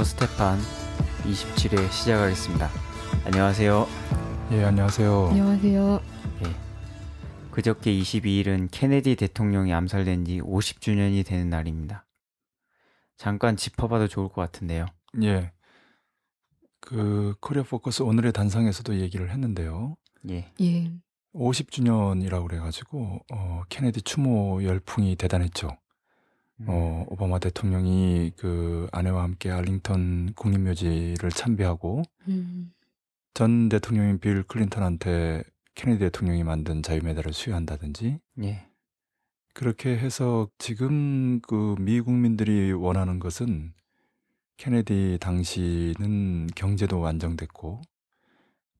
닥터 스테판 27회 시작하겠습니다. 안녕하세요. 예, 안녕하세요. 안녕하세요. 예. 그저께 22일은 케네디 대통령이 암살된 지 50주년이 되는 날입니다. 잠깐 짚어봐도 좋을 것 같은데요. 예. 그 코리아 포커스 오늘의 단상에서도 얘기를 했는데요. 예. 예. 50주년이라고 그래가지고 어, 케네디 추모 열풍이 대단했죠. 음. 어, 오바마 대통령이 그 아내와 함께 알링턴 국립묘지를 참배하고 음. 전 대통령인 빌 클린턴한테 케네디 대통령이 만든 자유메달을 수여한다든지 예. 그렇게 해서 지금 그 미 국민들이 원하는 것은 케네디 당시는 경제도 안정됐고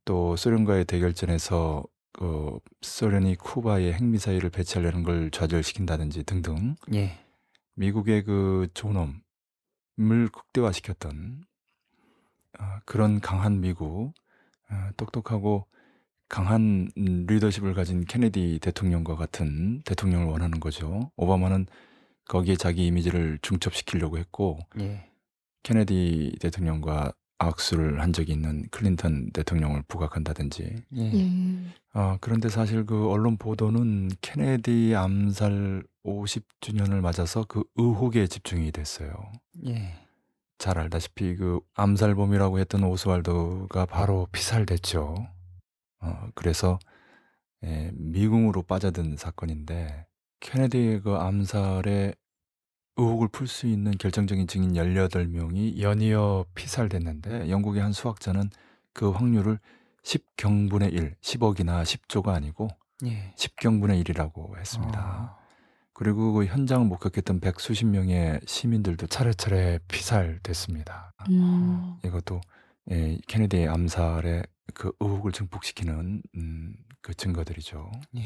또 소련과의 대결전에서 그 소련이 쿠바에 핵미사일을 배치하려는 걸 좌절시킨다든지 등등 예. 미국의 그 존엄을 극대화시켰던 아, 그런 강한 미국, 아, 똑똑하고 강한 음, 리더십을 가진 케네디 대통령과 같은 대통령을 원하는 거죠. 오바마는 거기에 자기 이미지를 중첩시키려고 했고 예. 케네디 대통령과 악수를 한 적이 있는 클린턴 대통령을 부각한다든지. 예. 예. 아, 그런데 사실 그 언론 보도는 케네디 암살 50주년을 맞아서 그 의혹에 집중이 됐어요. 예. 잘 알다시피 그 암살범이라고 했던 오스왈드가 바로 피살됐죠. 어, 그래서 예, 미궁으로 빠져든 사건인데 케네디의 그 암살에 의혹을 풀 수 있는 결정적인 증인 18명이 연이어 피살됐는데 영국의 한 수학자는 그 확률을 10경분의 1, 10억이나 10조가 아니고 예. 10경분의 1이라고 했습니다. 아. 그리고 그 현장을 목격했던 백수십 명의 시민들도 차례차례 피살됐습니다. 음. 이것도 예, 케네디의 암살에 그 의혹을 증폭시키는 음, 그 증거들이죠. 예.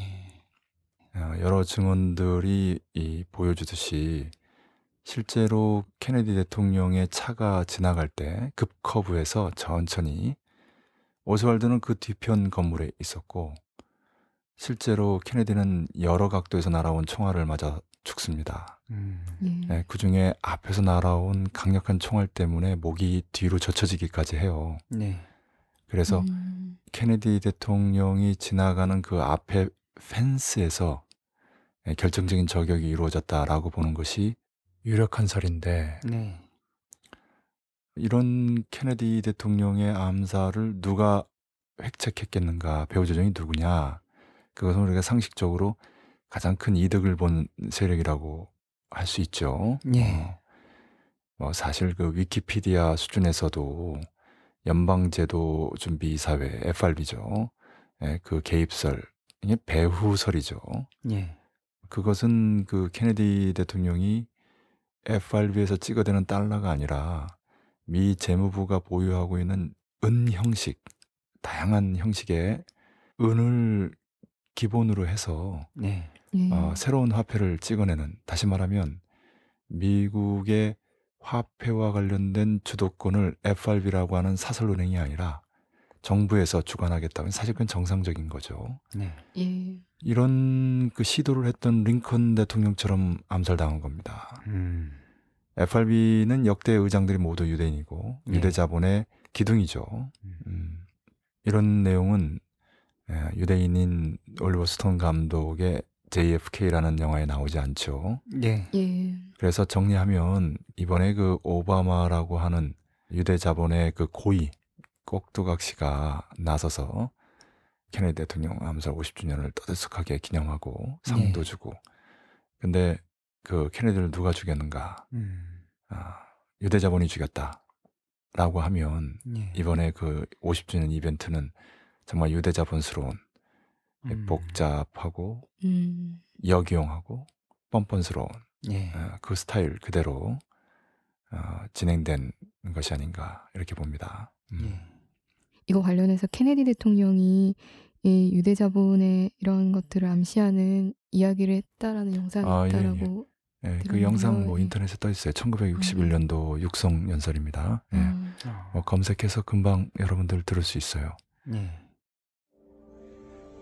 어, 여러 증언들이 이 보여주듯이 실제로 케네디 대통령의 차가 지나갈 때 급커브에서 천천히 오스왈드는 그 뒤편 건물에 있었고 실제로 케네디는 여러 각도에서 날아온 총알을 맞아 죽습니다. 음. 예. 네, 그 중에 앞에서 날아온 강력한 총알 때문에 목이 뒤로 젖혀지기까지 해요. 네. 그래서 음. 케네디 대통령이 지나가는 그 앞에 펜스에서 예, 결정적인 저격이 이루어졌다라고 보는 것이 유력한 설인데 네. 이런 케네디 대통령의 암살을 누가 획책했겠는가 배후 조정이 누구냐 그것은 우리가 상식적으로 가장 큰 이득을 본 세력이라고 할 수 있죠. 예. 어, 뭐 사실 그 위키피디아 수준에서도 연방제도 준비 사회 FRB죠. 예, 그 개입설 이게 배후설이죠. 예. 그것은 그 케네디 대통령이 FRB에서 찍어대는 달러가 아니라 미 재무부가 보유하고 있는 은 형식, 다양한 형식의 은을 기본으로 해서 네. 예. 어, 새로운 화폐를 찍어내는 다시 말하면 미국의 화폐와 관련된 주도권을 FRB라고 하는 사설은행이 아니라 정부에서 주관하겠다면 사실 그건 정상적인 거죠. 네. 예. 이런 그 시도를 했던 링컨 대통령처럼 암살당한 겁니다. 음. FRB는 역대 의장들이 모두 유대인이고 네. 유대 자본의 기둥이죠. 음. 음, 이런 내용은 예, 유대인인 올리버 스톤 감독의 JFK라는 영화에 나오지 않죠. 예. 예. 그래서 정리하면 이번에 그 오바마라고 하는 유대 자본의 그 고위 꼭두각 씨가 나서서 케네디 대통령 암살 50주년을 떠들썩하게 기념하고 상도 네. 주고 근데 그 케네디를 누가 죽였는가 음. 아, 유대 자본이 죽였다라고 하면 예. 이번에 그 50주년 이벤트는 정말 유대 자본스러운 음. 복잡하고 음. 역이용하고 뻔뻔스러운 예. 어, 그 스타일 그대로 어, 진행된 것이 아닌가 이렇게 봅니다. 음. 예. 이거 관련해서 케네디 대통령이 이 유대 자본의 이런 것들을 암시하는 이야기를 했다라는 영상이 아, 예, 있다라고. 예, 그 들었는데요. 영상 뭐 예. 인터넷에 떠 있어요. 1961년도 육성 연설입니다. 예. 음. 어. 뭐 검색해서 금방 여러분들 들을 수 있어요. 예.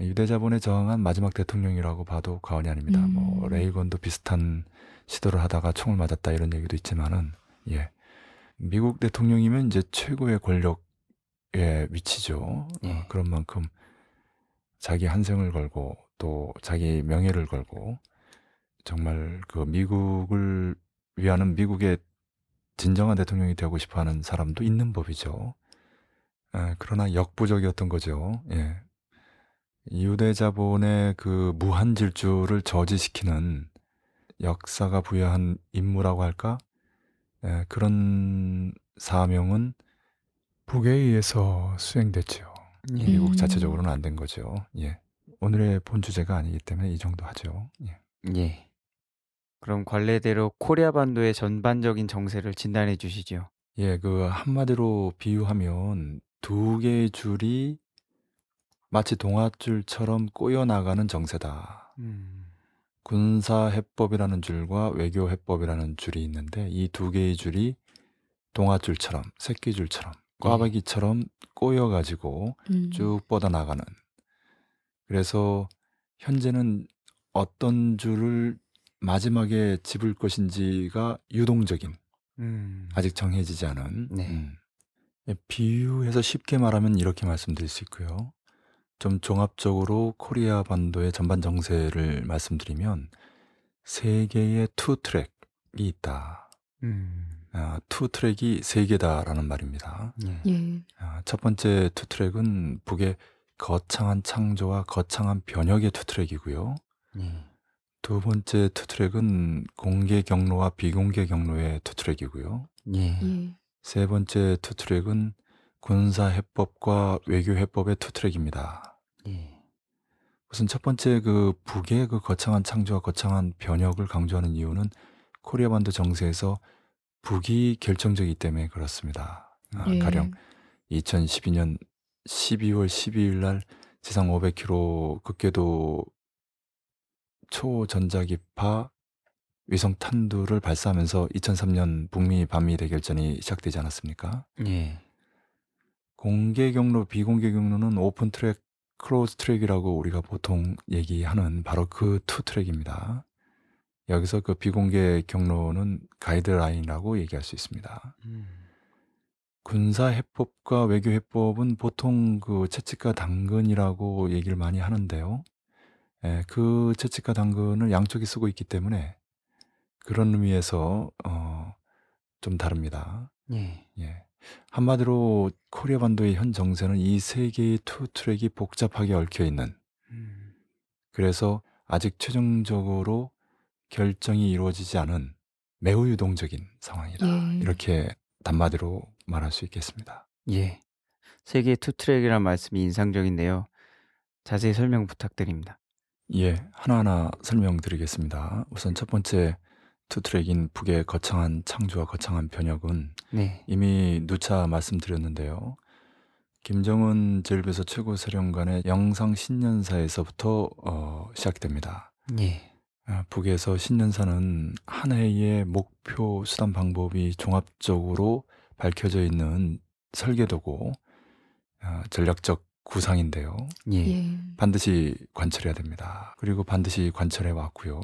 유대 자본에 저항한 마지막 대통령이라고 봐도 과언이 아닙니다. 음. 뭐 레이건도 비슷한 시도를 하다가 총을 맞았다 이런 얘기도 있지만은 예. 미국 대통령이면 이제 최고의 권력의 위치죠. 예. 어, 그런 만큼 자기 한 생을 걸고 또 자기 명예를 걸고 정말 그 미국을 위하는 미국의 진정한 대통령이 되고 싶어 하는 사람도 있는 법이죠. 에, 그러나 역부족이었던 거죠. 예. 유대자본의 그 무한 질주를 저지시키는 역사가 부여한 임무라고 할까? 예, 그런 사명은 북에 의해서 수행됐죠. 예. 미국 음. 자체적으로는 안 된 거죠. 예. 오늘의 본 주제가 아니기 때문에 이 정도 하죠. 예. 예. 그럼 관례대로 코리아 반도의 전반적인 정세를 진단해 주시죠. 예, 그 한마디로 비유하면 두 개의 줄이 마치 동아줄처럼 꼬여 나가는 정세다. 음. 군사 해법이라는 줄과 외교 해법이라는 줄이 있는데 이 두 개의 줄이 동아줄처럼 새끼줄처럼 꽈배기처럼 꼬여 가지고 음. 쭉 뻗어 나가는. 그래서 현재는 어떤 줄을 마지막에 집을 것인지가 유동적인 음. 아직 정해지지 않은. 네. 음. 예, 비유해서 쉽게 말하면 이렇게 말씀드릴 수 있고요. 좀 종합적으로 코리아 반도의 전반 정세를 말씀드리면 세 개의 two track이 있다. 음. 아, two track이 세 개다라는 말입니다. 예. 예. 아, 첫 번째 two track은 북의 거창한 창조와 거창한 변혁의 two track이고요. 예. 두 번째 two track은 공개 경로와 비공개 경로의 two track이고요. 예. 예. 세 번째 two track은 군사 해법과 외교 해법의 two track입니다. 예. 우선 첫 번째 그 북의 그 거창한 창조와 거창한 변혁을 강조하는 이유는 코리아 반도 정세에서 북이 결정적이기 때문에 그렇습니다. 아, 예. 가령 2012년 12월 12일 날 지상 500km 극궤도 초전자기파 위성 탄두를 발사하면서 2003년 북미 반미 대결전이 시작되지 않았습니까? 예. 공개 경로, 비공개 경로는 open track, close track이라고 우리가 보통 얘기하는 바로 그 two track입니다. 여기서 그 비공개 경로는 가이드라인이라고 얘기할 수 있습니다. 음. 군사 해법과 외교 해법은 보통 그 채찍과 당근이라고 얘기를 많이 하는데요. 예, 그 채찍과 당근을 양쪽이 쓰고 있기 때문에 그런 의미에서 어, 좀 다릅니다. 예. 예. 한마디로 코리아 반도의 현 정세는 이 세 개의 two track이 복잡하게 얽혀 있는 음. 그래서 아직 최종적으로 결정이 이루어지지 않은 매우 유동적인 상황이다. 예. 이렇게 단마디로 말할 수 있겠습니다. 예. 세 개 two track이란 말씀이 인상적인데요. 자세히 설명 부탁드립니다. 예, 하나하나 설명드리겠습니다. 우선 첫 번째 two track인 북의 거창한 창조와 거창한 변혁은 네. 이미 누차 말씀드렸는데요. 김정은 제일비서 최고 사령관의 영상 신년사에서부터 어, 시작됩니다. 예. 아, 북에서 신년사는 한 해의 목표, 수단, 방법이 종합적으로 밝혀져 있는 설계도고 아, 전략적 구상인데요. 예. 예. 반드시 관철해야 됩니다. 그리고 반드시 관철해 왔고요.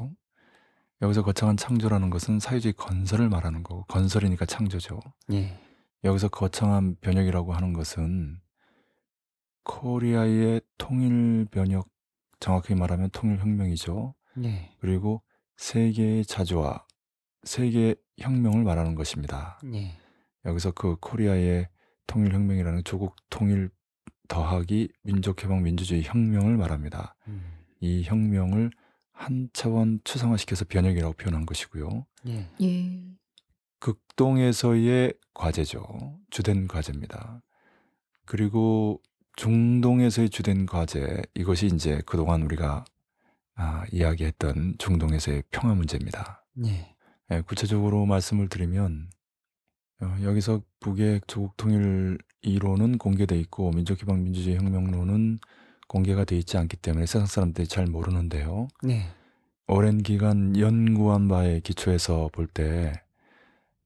여기서 거창한 창조라는 것은 사회주의 건설을 말하는 거고 건설이니까 창조죠. 예. 여기서 거창한 변혁이라고 하는 것은 코리아의 통일 변혁 정확히 말하면 통일 혁명이죠. 네. 그리고 세계의 자주와 세계 혁명을 말하는 것입니다. 네. 여기서 그 코리아의 통일 혁명이라는 조국 통일 더하기 민족해방 민주주의 혁명을 말합니다. 음. 이 혁명을 한 차원 추상화시켜서 변혁이라고 표현한 것이고요. 네. 예. 극동에서의 과제죠. 주된 과제입니다. 그리고 중동에서의 주된 과제 이것이 이제 그동안 우리가 아, 이야기했던 중동에서의 평화 문제입니다. 네. 예, 구체적으로 말씀을 드리면 어, 여기서 북의 조국 통일 이론은 공개돼 있고 민족기반 민주주의 혁명론은 공개가 돼 있지 않기 때문에 세상 사람들이 잘 모르는데요. 네. 오랜 기간 연구한 바에 기초해서 볼 때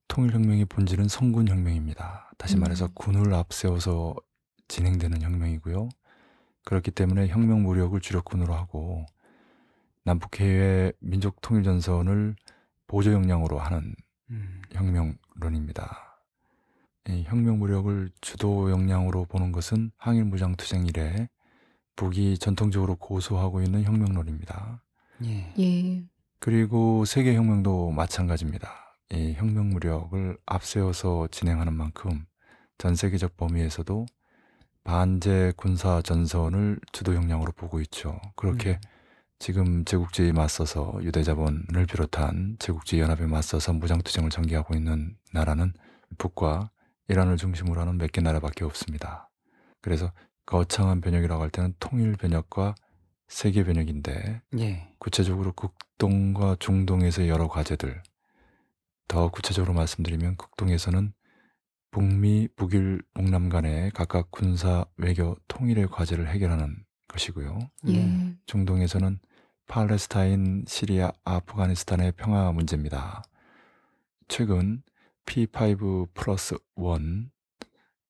통일혁명의 본질은 성군혁명입니다. 다시 음. 말해서 군을 앞세워서 진행되는 혁명이고요. 그렇기 때문에 혁명 무력을 주력군으로 하고 남북해의 민족 통일 전선을 보조 역량으로 하는 음. 혁명론입니다. 이 혁명 무력을 주도 역량으로 보는 것은 항일 무장 투쟁 이래 북이 전통적으로 고수하고 있는 혁명론입니다. 네. 예. 그리고 세계 혁명도 마찬가지입니다. 이 혁명 무력을 앞세워서 진행하는 만큼 전 세계적 범위에서도 반제 군사 전선을 주도 역량으로 보고 있죠. 그렇게 음. 지금 제국주의에 맞서서 유대자본을 비롯한 제국주의 연합에 맞서서 무장투쟁을 전개하고 있는 나라는 북과 이란을 중심으로 하는 몇 개 나라밖에 없습니다. 그래서 거창한 변혁이라고 할 때는 통일 변혁과 세계 변혁인데 네. 구체적으로 극동과 중동에서의 여러 과제들 더 구체적으로 말씀드리면 극동에서는 북미, 북일, 북남 간의 각각 군사, 외교, 통일의 과제를 해결하는 것이고요. 예. 네. 중동에서는 팔레스타인, 시리아, 아프가니스탄의 평화 문제입니다. 최근 P5 플러스 1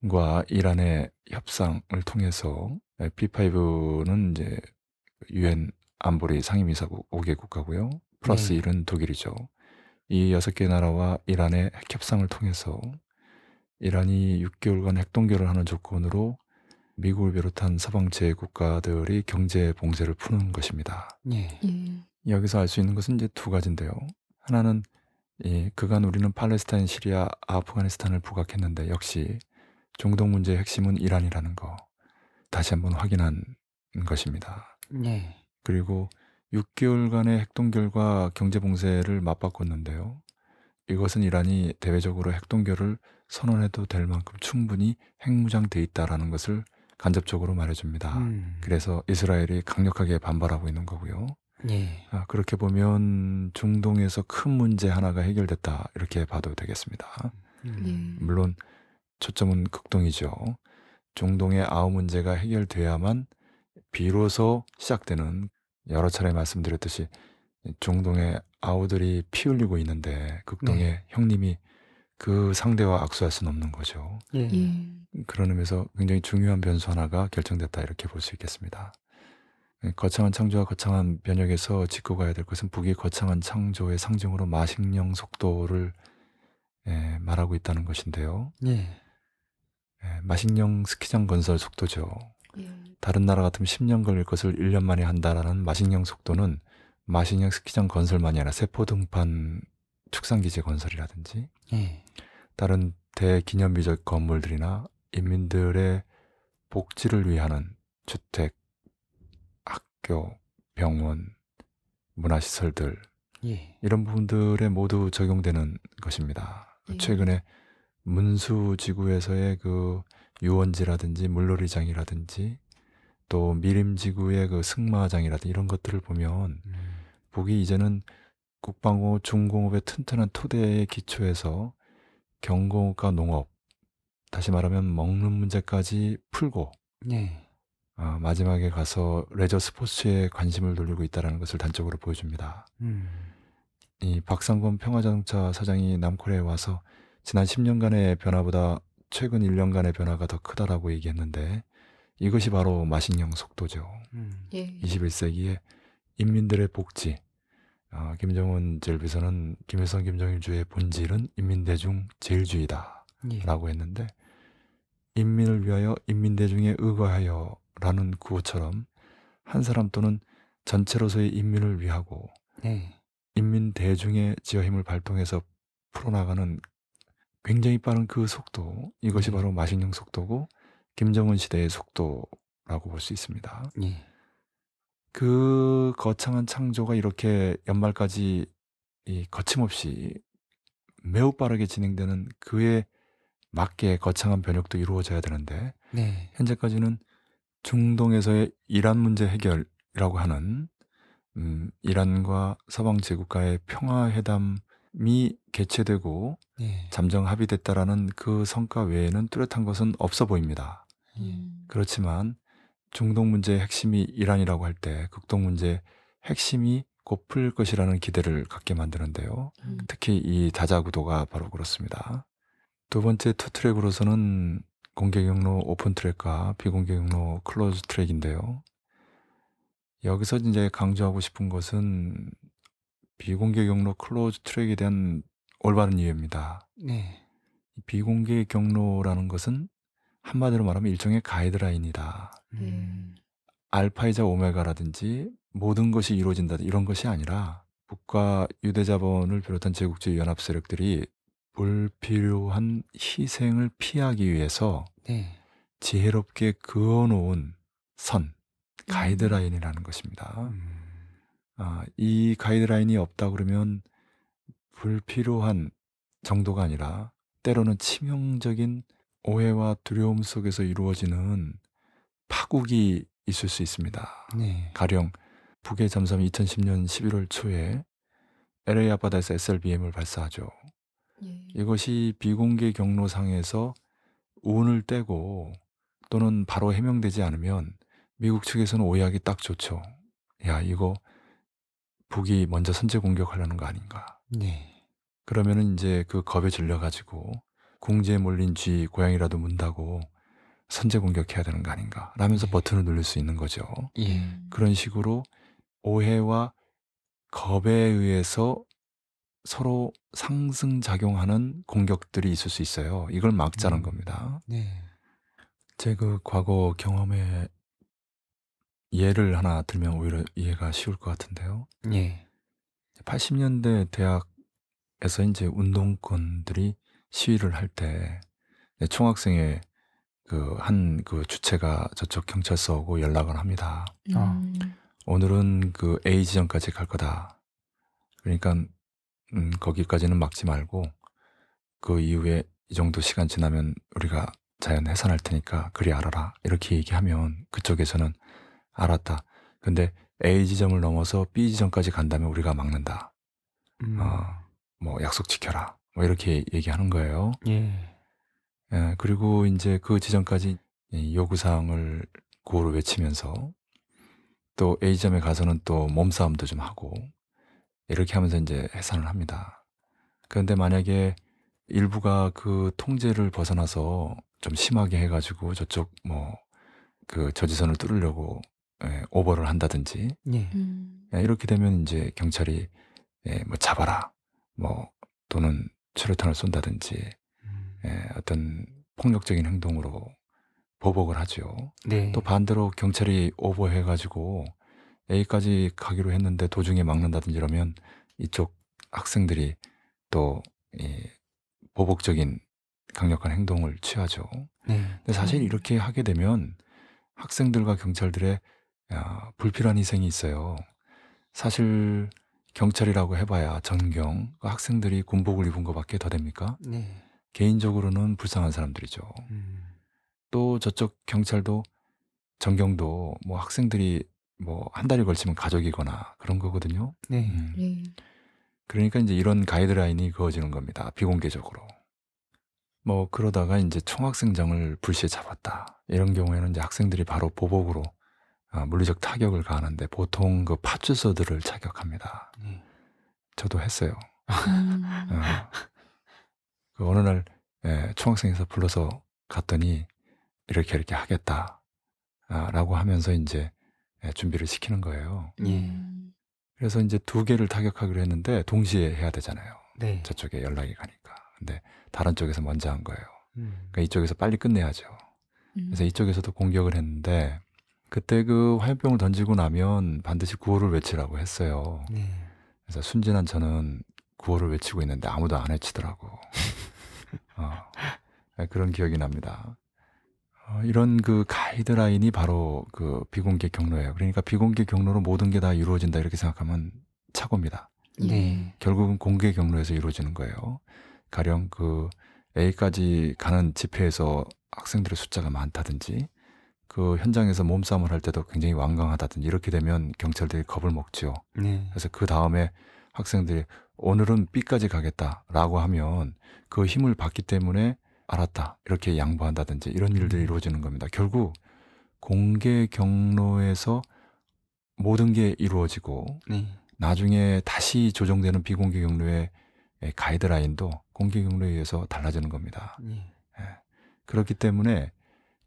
과 이란의 협상을 통해서 P5는 이제 유엔 안보리 상임이사국 5개 국가고요. 플러스 네. 1은 독일이죠. 이 여섯 개 나라와 이란의 핵 협상을 통해서 이란이 6개월간 핵 동결을 하는 조건으로 미국을 비롯한 서방 제국가들이 경제 봉쇄를 푸는 것입니다. 네. 예. 여기서 알 수 있는 것은 이제 두 가지인데요. 하나는 이 그간 우리는 팔레스타인, 시리아, 아프가니스탄을 부각했는데 역시 중동 문제의 핵심은 이란이라는 거 다시 한번 확인한 것입니다. 네. 그리고 6개월간의 핵동 결과 경제 봉쇄를 맞바꿨는데요. 이것은 이란이 대외적으로 핵동결을 선언해도 될 만큼 충분히 핵무장돼 있다라는 것을 간접적으로 말해줍니다. 음. 그래서 이스라엘이 강력하게 반발하고 있는 거고요. 네. 아, 그렇게 보면 중동에서 큰 문제 하나가 해결됐다 이렇게 봐도 되겠습니다. 음. 예. 물론 초점은 극동이죠. 중동의 아우 문제가 해결돼야만 비로소 시작되는 여러 차례 말씀드렸듯이 중동의 아우들이 피 흘리고 있는데 극동의 네. 형님이 그 상대와 악수할 수는 없는 거죠. 예. 예. 그런 의미에서 굉장히 중요한 변수 하나가 결정됐다 이렇게 볼 수 있겠습니다. 예, 거창한 창조와 거창한 변혁에서 짚고 가야 될 것은 북이 거창한 창조의 상징으로 마식령 속도를 예, 말하고 있다는 것인데요. 예. 예, 마식령 스키장 건설 속도죠. 예. 다른 나라 같으면 10년 걸릴 것을 1년 만에 한다라는 마식령 속도는 마식령 스키장 건설만이 아니라 세포 등판 축산기지 건설이라든지 예. 다른 대기념비적 건물들이나 인민들의 복지를 위하는 주택, 학교, 병원, 문화시설들 예. 이런 부분들에 모두 적용되는 것입니다. 예. 최근에 문수 지구에서의 그 유원지라든지 물놀이장이라든지 또 미림 지구의 그 승마장이라든지 이런 것들을 보면 음. 북이 이제는 국방공업, 중공업의 튼튼한 토대에 기초해서 경공업과 농업, 다시 말하면 먹는 문제까지 풀고 네. 어, 마지막에 가서 레저 스포츠에 관심을 돌리고 있다는 것을 단적으로 보여줍니다. 음. 이 박상권 평화자동차 사장이 남코리아에 와서 지난 10년간의 변화보다 최근 1년간의 변화가 더 크다라고 얘기했는데 이것이 바로 마식령 속도죠. 음. 예. 21세기의 인민들의 복지. 어, 김정은 제일비서는 김일성 김정일주의 본질은 인민대중 제일주의다 예. 라고 했는데 인민을 위하여 인민대중에 의거하여 라는 구호처럼 한 사람 또는 전체로서의 인민을 위하고 네. 인민 대중의 지어 힘을 발동해서 풀어나가는 굉장히 빠른 그 속도 이것이 네. 바로 마식령 속도고 김정은 시대의 속도라고 볼 수 있습니다. 예. 그 거창한 창조가 이렇게 연말까지 이 거침없이 매우 빠르게 진행되는 그에 맞게 거창한 변혁도 이루어져야 되는데 네. 현재까지는 중동에서의 이란 문제 해결이라고 하는 음, 이란과 서방 제국과의 평화 회담 이 개최되고 네. 잠정 합의됐다라는 그 성과 외에는 뚜렷한 것은 없어 보입니다. 예. 음. 그렇지만 중동 문제의 핵심이 이란이라고 할 때 극동 문제의 핵심이 곧 풀릴 것이라는 기대를 갖게 만드는데요. 음. 특히 이 다자 구도가 바로 그렇습니다. 두 번째 two track으로서는 공개 경로 open track과 비공개 경로 close track인데요. 여기서 이제 강조하고 싶은 것은 비공개 경로 close track에 대한 올바른 이해입니다. 네. 이 비공개 경로라는 것은 한마디로 말하면 일종의 가이드라인이다. 음. 알파이자 오메가라든지 모든 것이 이루어진다 이런 것이 아니라 북과 유대자본을 비롯한 제국주의 연합 세력들이 불필요한 희생을 피하기 위해서 네. 지혜롭게 그어놓은 선 가이드라인이라는 것입니다. 음. 아, 이 가이드라인이 없다 그러면 불필요한 정도가 아니라 때로는 치명적인 오해와 두려움 속에서 이루어지는 파국이 있을 수 있습니다. 네. 가령 북의 잠수함이 2010년 11월 초에 LA 앞바다에서 SLBM을 발사하죠. 예. 이것이 비공개 경로상에서 운을 떼고 또는 바로 해명되지 않으면 미국 측에서는 오해하기 딱 좋죠. 야, 이거 북이 먼저 선제 공격하려는 거 아닌가. 네. 그러면은 이제 그 겁에 질려가지고 궁지에 몰린 쥐 고양이라도 문다고 선제 공격해야 되는 거 아닌가. 라면서 네. 버튼을 누를 수 있는 거죠. 예. 음. 그런 식으로 오해와 겁에 의해서 서로 상승작용하는 공격들이 있을 수 있어요. 이걸 막자는 음. 겁니다. 네. 제그 과거 경험의 예를 하나 들면 오히려 이해가 쉬울 것 같은데요. 예. 80년대 대학에서 이제 운동권들이 시위를 할 때 총학생의 그한그 주체가 저쪽 경찰서 오고 연락을 합니다. 아. 음. 오늘은 그 A 지점까지 갈 거다. 그러니까 음, 거기까지는 막지 말고 그 이후에 이 정도 시간 지나면 우리가 자연 해산할 테니까 그리 알아라. 이렇게 얘기하면 그쪽에서는 알았다. 근데 A 지점을 넘어서 B 지점까지 간다면 우리가 막는다. 음. 어, 뭐 약속 지켜라. 뭐 이렇게 얘기하는 거예요. 예. 예, 그리고 이제 그 지점까지 이 요구 사항을 구호로 외치면서 또 A점에 가서는 또 몸싸움도 좀 하고 이렇게 하면서 이제 해산을 합니다. 그런데 만약에 일부가 그 통제를 벗어나서 좀 심하게 해가지고 저쪽 뭐 그 저지선을 뚫으려고 예, 오버를 한다든지 예. 음. 예, 이렇게 되면 이제 경찰이 예, 뭐 잡아라 뭐 또는 최루탄을 쏜다든지 음. 예, 어떤 폭력적인 행동으로 보복을 하죠. 네. 또 반대로 경찰이 오버해가지고 A까지 가기로 했는데 도중에 막는다든지 이러면 이쪽 학생들이 또 이 보복적인 강력한 행동을 취하죠. 네. 근데 사실 음. 이렇게 하게 되면 학생들과 경찰들의 야, 불필요한 희생이 있어요. 사실 경찰이라고 해봐야 전경 그 학생들이 군복을 입은 것밖에 더 됩니까? 네. 개인적으로는 불쌍한 사람들이죠. 음. 또 저쪽 경찰도 전경도 뭐 학생들이 뭐 한 달이 걸치면 가족이거나 그런 거거든요. 네. 음. 네. 그러니까 이제 이런 가이드라인이 그어지는 겁니다. 비공개적으로. 뭐 그러다가 이제 총학생장을 불시에 잡았다. 이런 경우에는 이제 학생들이 바로 보복으로 아, 물리적 타격을 가하는데 보통 그 파출소들을 착격합니다. 네. 저도 했어요. 음. 어. 그 어느 날 예, 총학생에서 불러서 갔더니 이렇게 이렇게 하겠다. 아, 라고 하면서 이제 예, 준비를 시키는 거예요. 예. 음. 그래서 이제 두 개를 타격하기로 했는데 동시에 해야 되잖아요. 네. 저쪽에 연락이 가니까. 근데 다른 쪽에서 먼저 한 거예요. 음. 그러니까 이쪽에서 빨리 끝내야죠. 음. 그래서 이쪽에서도 공격을 했는데 그때 그 화염병을 던지고 나면 반드시 구호를 외치라고 했어요. 네. 그래서 순진한 저는 구호를 외치고 있는데 아무도 안 외치더라고. 어, 네, 그런 기억이 납니다. 어, 이런 그 가이드라인이 바로 그 비공개 경로예요. 그러니까 비공개 경로로 모든 게 다 이루어진다 이렇게 생각하면 착오입니다. 네. 결국은 공개 경로에서 이루어지는 거예요. 가령 그 A까지 가는 집회에서 학생들의 숫자가 많다든지 그 현장에서 몸싸움을 할 때도 굉장히 완강하다든지 이렇게 되면 경찰들이 겁을 먹지요. 네. 그래서 그 다음에 학생들이 오늘은 B까지 가겠다라고 하면 그 힘을 받기 때문에 알았다 이렇게 양보한다든지 이런 일들이 음. 이루어지는 겁니다. 결국 공개 경로에서 모든 게 이루어지고 네. 나중에 다시 조정되는 비공개 경로의 가이드라인도 공개 경로에 의해서 달라지는 겁니다. 네. 그렇기 때문에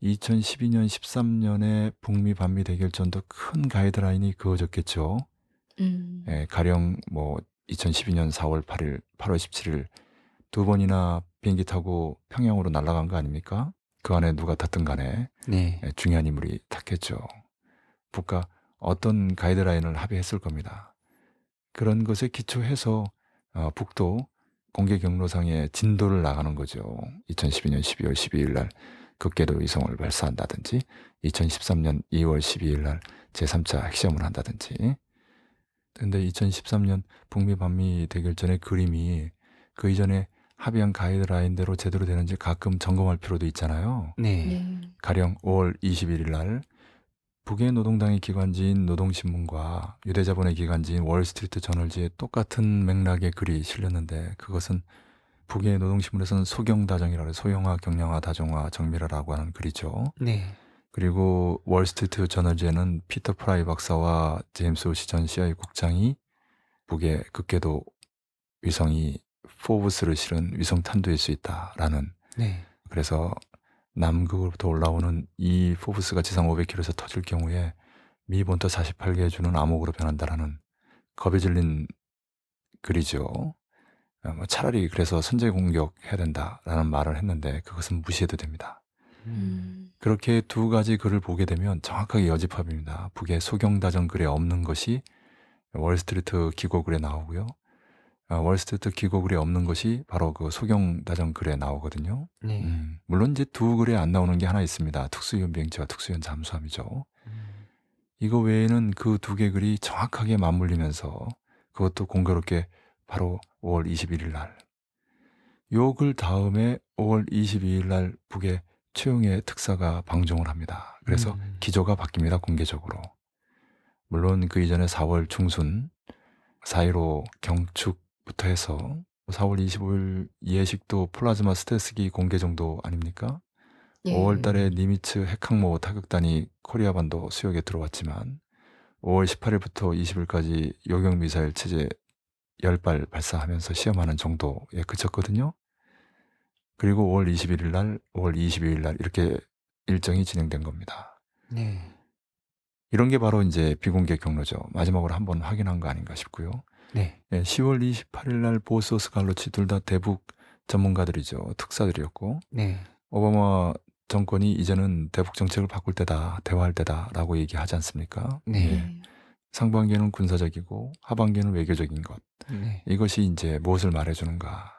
2012년, 13년에 북미 반미 대결전도 큰 가이드라인이 그어졌겠죠. 음. 예, 가령 뭐 2012년 4월 8일, 8월 17일 두 번이나 비행기 타고 평양으로 날아간 거 아닙니까? 그 안에 누가 탔든 간에 네. 예, 중요한 인물이 탔겠죠. 북과 어떤 가이드라인을 합의했을 겁니다. 그런 것에 기초해서 어, 북도 공개 경로상의 진도를 나가는 거죠. 2012년 12월 12일 날 극궤도 위성을 발사한다든지 2013년 2월 12일 날 제3차 핵시험을 한다든지 근데 2013년 북미 반미 대결 전의 그림이 그 이전에 합의한 가이드라인대로 제대로 되는지 가끔 점검할 필요도 있잖아요. 네. 네. 가령 5월 21일 날 북의 노동당의 기관지인 노동신문과 유대자본의 기관지인 월스트리트 저널지에 똑같은 맥락의 글이 실렸는데 그것은 북의 노동신문에서는 소경다정이라고 해요. 소형화, 경량화, 다정화, 정밀화라고 하는 글이죠. 네. 그리고 월스트리트 저널지에는 피터 프라이 박사와 제임스 울시 전 CIA 국장이 북의 극궤도 위성이 FOBS를 실은 위성 탄두일 수 있다라는 네. 그래서 남극으로부터 올라오는 이 FOBS가 지상 500km에서 터질 경우에 미 본토 48개 주는 암흑으로 변한다라는 겁에 질린 글이죠. 어, 뭐 차라리 그래서 선제 공격해야 된다라는 말을 했는데 그것은 무시해도 됩니다. 음. 그렇게 두 가지 글을 보게 되면 정확하게 여집합입니다. 북의 소경다정 글에 없는 것이 월스트리트 기고 글에 나오고요. 어, 월스트리트 기고 글에 없는 것이 바로 그 소경다정 글에 나오거든요. 네. 음, 물론 이제 두 글에 안 나오는 게 하나 있습니다. 특수위원 비행체와 특수위원 잠수함이죠. 음. 이거 외에는 그 두 개 글이 정확하게 맞물리면서 그것도 공교롭게 바로 5월 21일 날. 요글 다음에 5월 22일 날 북의 최용의 특사가 방종을 합니다. 그래서 음. 기조가 바뀝니다. 공개적으로. 물론 그 이전에 4월 중순 4.15 경축부터 해서 4월 25일 예식도 플라즈마 스텔스기 공개 정도 아닙니까? 예. 5월 달에 니미츠 핵항모 타격단이 코리아 반도 수역에 들어왔지만 5월 18일부터 20일까지 요격 미사일 체제 10발 발사하면서 시험하는 정도에 그쳤거든요. 그리고 5월 21일 날, 5월 22일 날 이렇게 일정이 진행된 겁니다. 네. 이런 게 바로 이제 비공개 경로죠. 마지막으로 한번 확인한 거 아닌가 싶고요. 네. 예, 10월 28일 날 보스오스 갈로치 둘 다 대북 전문가들이죠. 특사들이었고 네. 오바마 정권이 이제는 대북 정책을 바꿀 때다, 대화할 때다라고 얘기하지 않습니까? 네. 네. 상반기에는 군사적이고 하반기에는 외교적인 것. 네. 이것이 이제 무엇을 말해주는가.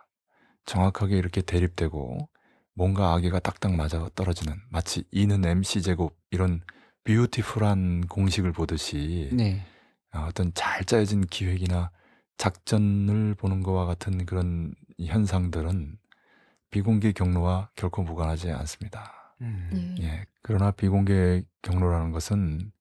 정확하게 이렇게 대립되고 뭔가 아기가 딱딱 맞아 떨어지는 마치 이는 MC 제곱 이런 뷰티풀한 공식을 보듯이 네. 아, 어떤 잘 짜여진 기획이나 작전을 보는 것과 같은 그런 현상들은 비공개 경로와 결코 무관하지 않습니다. 음. 예. 예. 그러나 비공개 경로라는 것은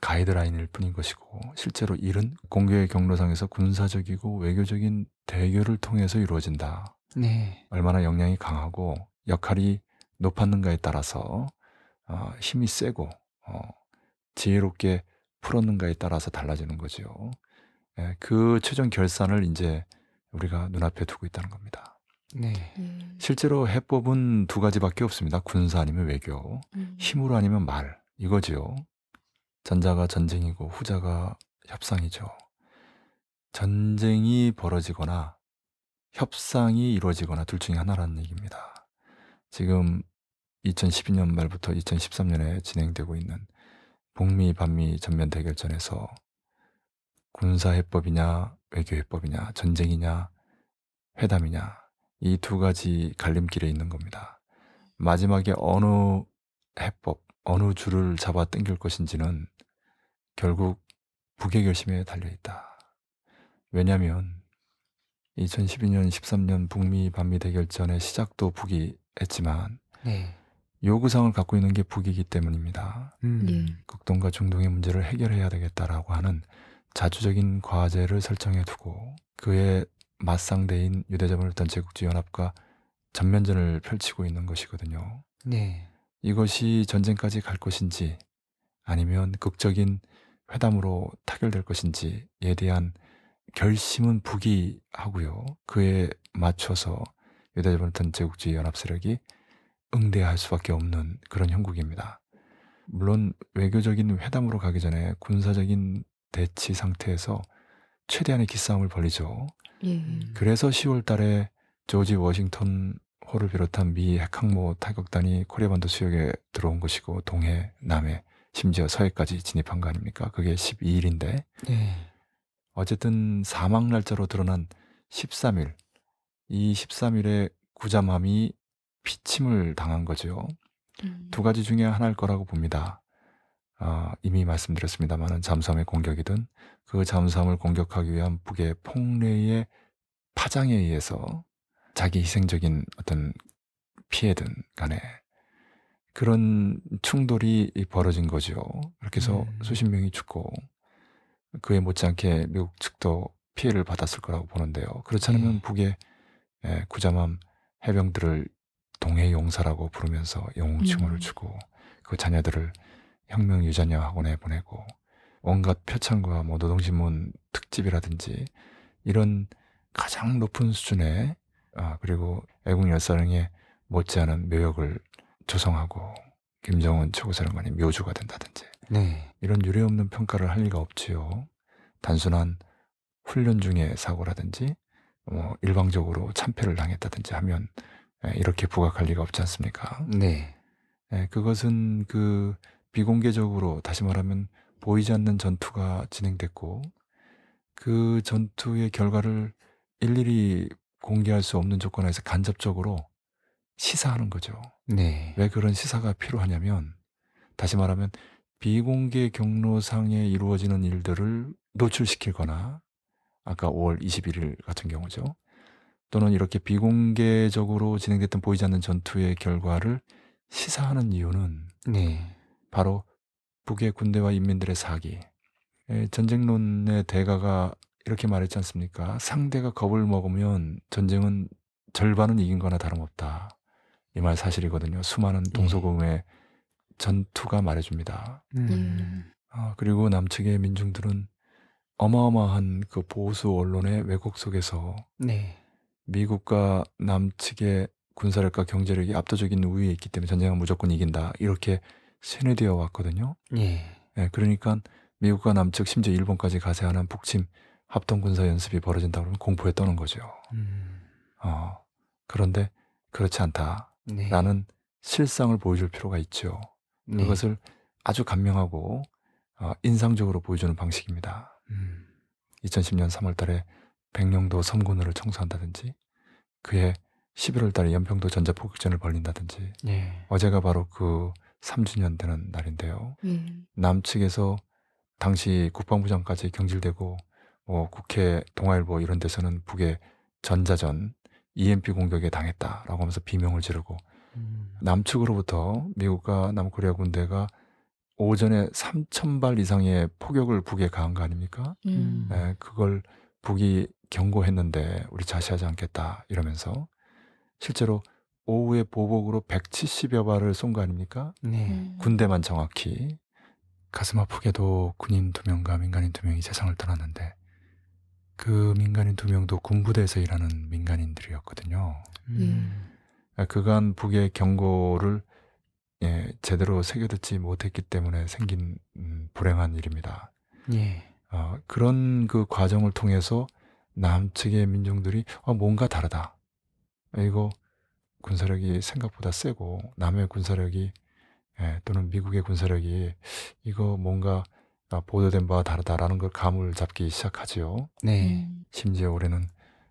가이드라인일 뿐인 것이고 실제로 일은 공개 경로상에서 군사적이고 외교적인 대결을 통해서 이루어진다. 네. 얼마나 역량이 강하고 역할이 높았는가에 따라서 어, 힘이 세고 어, 지혜롭게 풀었는가에 따라서 달라지는 거죠. 예, 그 최종 결산을 이제 우리가 눈앞에 두고 있다는 겁니다. 네. 예. 실제로 해법은 두 가지밖에 없습니다. 군사 아니면 외교, 음. 힘으로 아니면 말 이거지요. 전자가 전쟁이고 후자가 협상이죠. 전쟁이 벌어지거나 협상이 이루어지거나 둘 중에 하나라는 얘기입니다. 지금 2012년 말부터 2013년에 진행되고 있는 북미 반미 전면 대결전에서 군사 해법이냐 외교 해법이냐 전쟁이냐 회담이냐 이 두 가지 갈림길에 있는 겁니다. 마지막에 어느 해법 어느 줄을 잡아 당길 것인지는 결국 북의 결심에 달려 있다. 왜냐하면 2012년 13년 북미 반미 대결전의 시작도 북이 했지만 네. 요구사항을 갖고 있는 게 북이기 때문입니다. 음. 예. 극동과 중동의 문제를 해결해야 되겠다라고 하는 자주적인 과제를 설정해 두고 그의 맞상대인 유대자본을 던 제국주의 연합과 전면전을 펼치고 있는 것이거든요. 네. 이것이 전쟁까지 갈 것인지 아니면 극적인 회담으로 타결될 것인지에 대한 결심은 북이 하고요. 그에 맞춰서 유대자본을 던 제국주의 연합 세력이 응대할 수밖에 없는 그런 형국입니다. 물론 외교적인 회담으로 가기 전에 군사적인 대치 상태에서 최대한의 기싸움을 벌이죠. 예. 음. 그래서 10월 달에 조지 워싱턴 호를 비롯한 미 핵항모 타격단이 코리아 반도 수역에 들어온 것이고 동해, 남해, 심지어 서해까지 진입한 거 아닙니까? 그게 12일인데 네. 어쨌든 사망 날짜로 드러난 13일 이 13일에 구잠함이 피침을 당한 거죠. 음. 두 가지 중에 하나일 거라고 봅니다. 아, 이미 말씀드렸습니다만은 잠수함의 공격이든 그 잠수함을 공격하기 위한 북의 폭래의 파장에 의해서 자기 희생적인 어떤 피해든 간에 그런 충돌이 벌어진 거죠. 그렇게 해서 음. 수십 명이 죽고 그에 못지않게 미국 측도 피해를 받았을 거라고 보는데요. 그렇지 않으면 네. 북의 예, 구잠함 해병들을 동해 용사라고 부르면서 영웅칭호를 음. 주고 그 자녀들을 혁명 유자녀 학원에 보내고 온갖 표창과 뭐 노동신문 특집이라든지 이런 가장 높은 수준의 아 그리고 애국 열사령에 못지않은 묘역을 조성하고 김정은 최고사령관이 묘주가 된다든지 네. 이런 유례 없는 평가를 할 리가 없지요. 단순한 훈련 중의 사고라든지 뭐 일방적으로 참패를 당했다든지 하면 예, 이렇게 부각할 리가 없지 않습니까? 네. 예, 그것은 그 비공개적으로 다시 말하면 보이지 않는 전투가 진행됐고 그 전투의 결과를 일일이 공개할 수 없는 조건에서 간접적으로 시사하는 거죠. 네. 왜 그런 시사가 필요하냐면 다시 말하면 비공개 경로상에 이루어지는 일들을 노출시키거나 아까 5월 21일 같은 경우죠. 또는 이렇게 비공개적으로 진행됐던 보이지 않는 전투의 결과를 시사하는 이유는 네. 바로 북의 군대와 인민들의 사기. 에, 전쟁론의 대가가 이렇게 말했지 않습니까? 상대가 겁을 먹으면 전쟁은 절반은 이긴 거나 다름없다. 이 말 사실이거든요. 수많은 동서고금의 전투가 말해줍니다. 음. 아, 그리고 남측의 민중들은 어마어마한 그 보수 언론의 왜곡 속에서 네. 미국과 남측의 군사력과 경제력이 압도적인 우위에 있기 때문에 전쟁은 무조건 이긴다. 이렇게 세뇌되어 왔거든요. 예. 예, 그러니까 미국과 남측 심지어 일본까지 가세하는 북침 합동 군사 연습이 벌어진다 그러면 공포에 떠는 거죠. 음. 어, 그런데 그렇지 않다라는 네. 실상을 보여줄 필요가 있죠. 네. 그것을 아주 간명하고 어, 인상적으로 보여주는 방식입니다. 음. 2010년 3월 달에 백령도 섬군으로 청소한다든지 그해 11월 달에 연평도 전자폭격전을 벌린다든지 네. 어제가 바로 그 3주년 되는 날인데요. 예. 남측에서 당시 국방부장까지 경질되고 뭐 국회 동아일보 이런 데서는 북의 전자전 EMP 공격에 당했다라고 하면서 비명을 지르고 음. 남측으로부터 미국과 남코리아 군대가 오전에 3천 발 이상의 포격을 북에 가한 거 아닙니까? 음. 예, 그걸 북이 경고했는데 우리 자시하지 않겠다 이러면서 실제로 오후에 보복으로 170여 발을 쏜 거 아닙니까? 네. 음. 군대만 정확히 가슴 아프게도 군인 두 명과 민간인 두 명이 세상을 떠났는데 그 민간인 두 명도 군부대에서 일하는 민간인들이었거든요. 음. 아, 그간 북의 경고를 예, 제대로 새겨듣지 못했기 때문에 생긴 음, 불행한 일입니다. 예. 어, 그런 그 과정을 통해서 남측의 민중들이 어, 뭔가 다르다. 이거 군사력이 생각보다 세고 남의 군사력이 예, 또는 미국의 군사력이 이거 뭔가 아, 보도된 바와 다르다라는 걸 감을 잡기 시작하지요. 네. 음. 심지어 올해는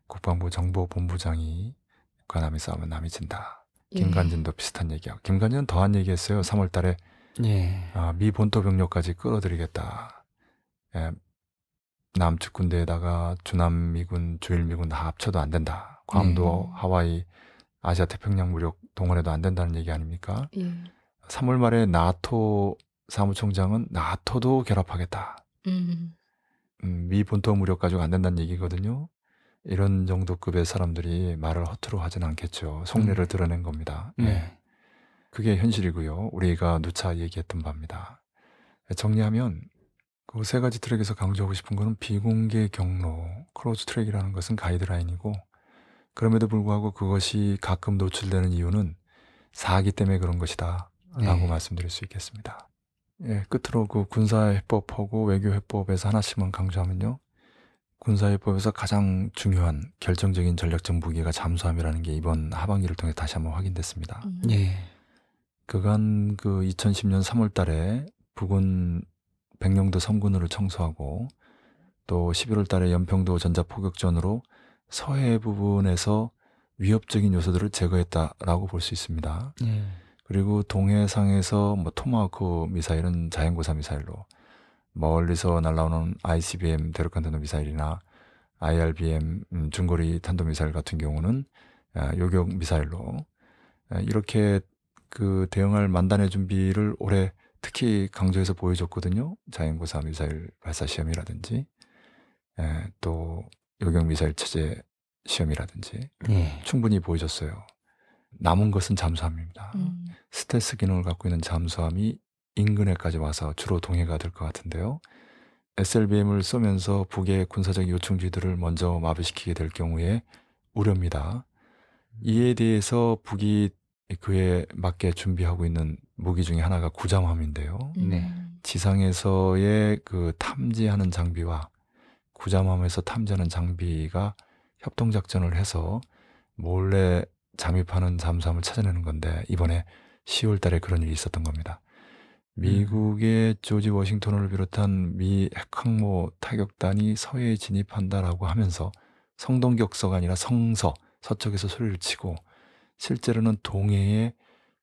국방부 정보본부장이 북한함이 싸우면 남이 진다. 예. 김관진도 비슷한 얘기하고 김관진은 더한 얘기했어요. 3월 달에 예. 아, 미 본토 병력까지 끌어들이겠다. 예, 남측 군대에다가 주남 미군, 주일 미군 다 합쳐도 안 된다. 괌도 네. 하와이 아시아 태평양 무력 동원해도 안 된다는 얘기 아닙니까? 예. 3월 말에 나토 사무총장은 나토도 결합하겠다. 음. 음, 미 본토 무력 가지고 안 된다는 얘기거든요. 이런 정도 급의 사람들이 말을 허투루 하진 않겠죠. 속내를 음. 드러낸 겁니다. 예. 네. 그게 현실이고요. 우리가 누차 얘기했던 바입니다. 정리하면 그 세 가지 트랙에서 강조하고 싶은 거는 비공개 경로, close track이라는 것은 가이드라인이고 그럼에도 불구하고 그것이 가끔 노출되는 이유는 사기 때문에 그런 것이다. 라고 네. 말씀드릴 수 있겠습니다. 예, 끝으로 그 군사해법하고 외교해법에서 하나씩만 강조하면요. 군사해법에서 가장 중요한 결정적인 전략적 무기가 잠수함이라는 게 이번 하반기를 통해 다시 한번 확인됐습니다. 음. 예. 그간 그 2010년 3월 달에 북은 백령도 섬군으로 청소하고 또 11월 달에 연평도 전자포격전으로 서해 부분에서 위협적인 요소들을 제거했다라고 볼 수 있습니다. 예. 그리고 동해상에서 뭐 토마호크 미사일은 자연고사 미사일로 멀리서 날아오는 ICBM 대륙간 탄도 미사일이나 IRBM 음, 중거리 탄도 미사일 같은 경우는 아, 요격 미사일로 아, 이렇게 그 대응할 만단의 준비를 올해 특히 강조해서 보여줬거든요. 자연고사 미사일 발사 시험이라든지 에, 또 요격 미사일 체제 시험이라든지 예. 충분히 보여줬어요. 남은 것은 잠수함입니다. 음. 스텔스 기능을 갖고 있는 잠수함이 인근에까지 와서 주로 동해가 될 것 같은데요. SLBM을 쏘면서 북의 군사적 요충지들을 먼저 마비시키게 될 경우에 우려입니다. 이에 대해서 북이 그에 맞게 준비하고 있는 무기 중에 하나가 구잠함인데요. 네. 음. 지상에서의 그 탐지하는 장비와 구잠함에서 탐지하는 장비가 협동작전을 해서 몰래 잠입하는 잠수함을 찾아내는 건데 이번에 10월 달에 그런 일이 있었던 겁니다. 미국의 조지 워싱턴을 비롯한 미 핵항모 타격단이 서해에 진입한다라고 하면서 성동격서가 아니라 성서, 서쪽에서 소리를 치고 실제로는 동해에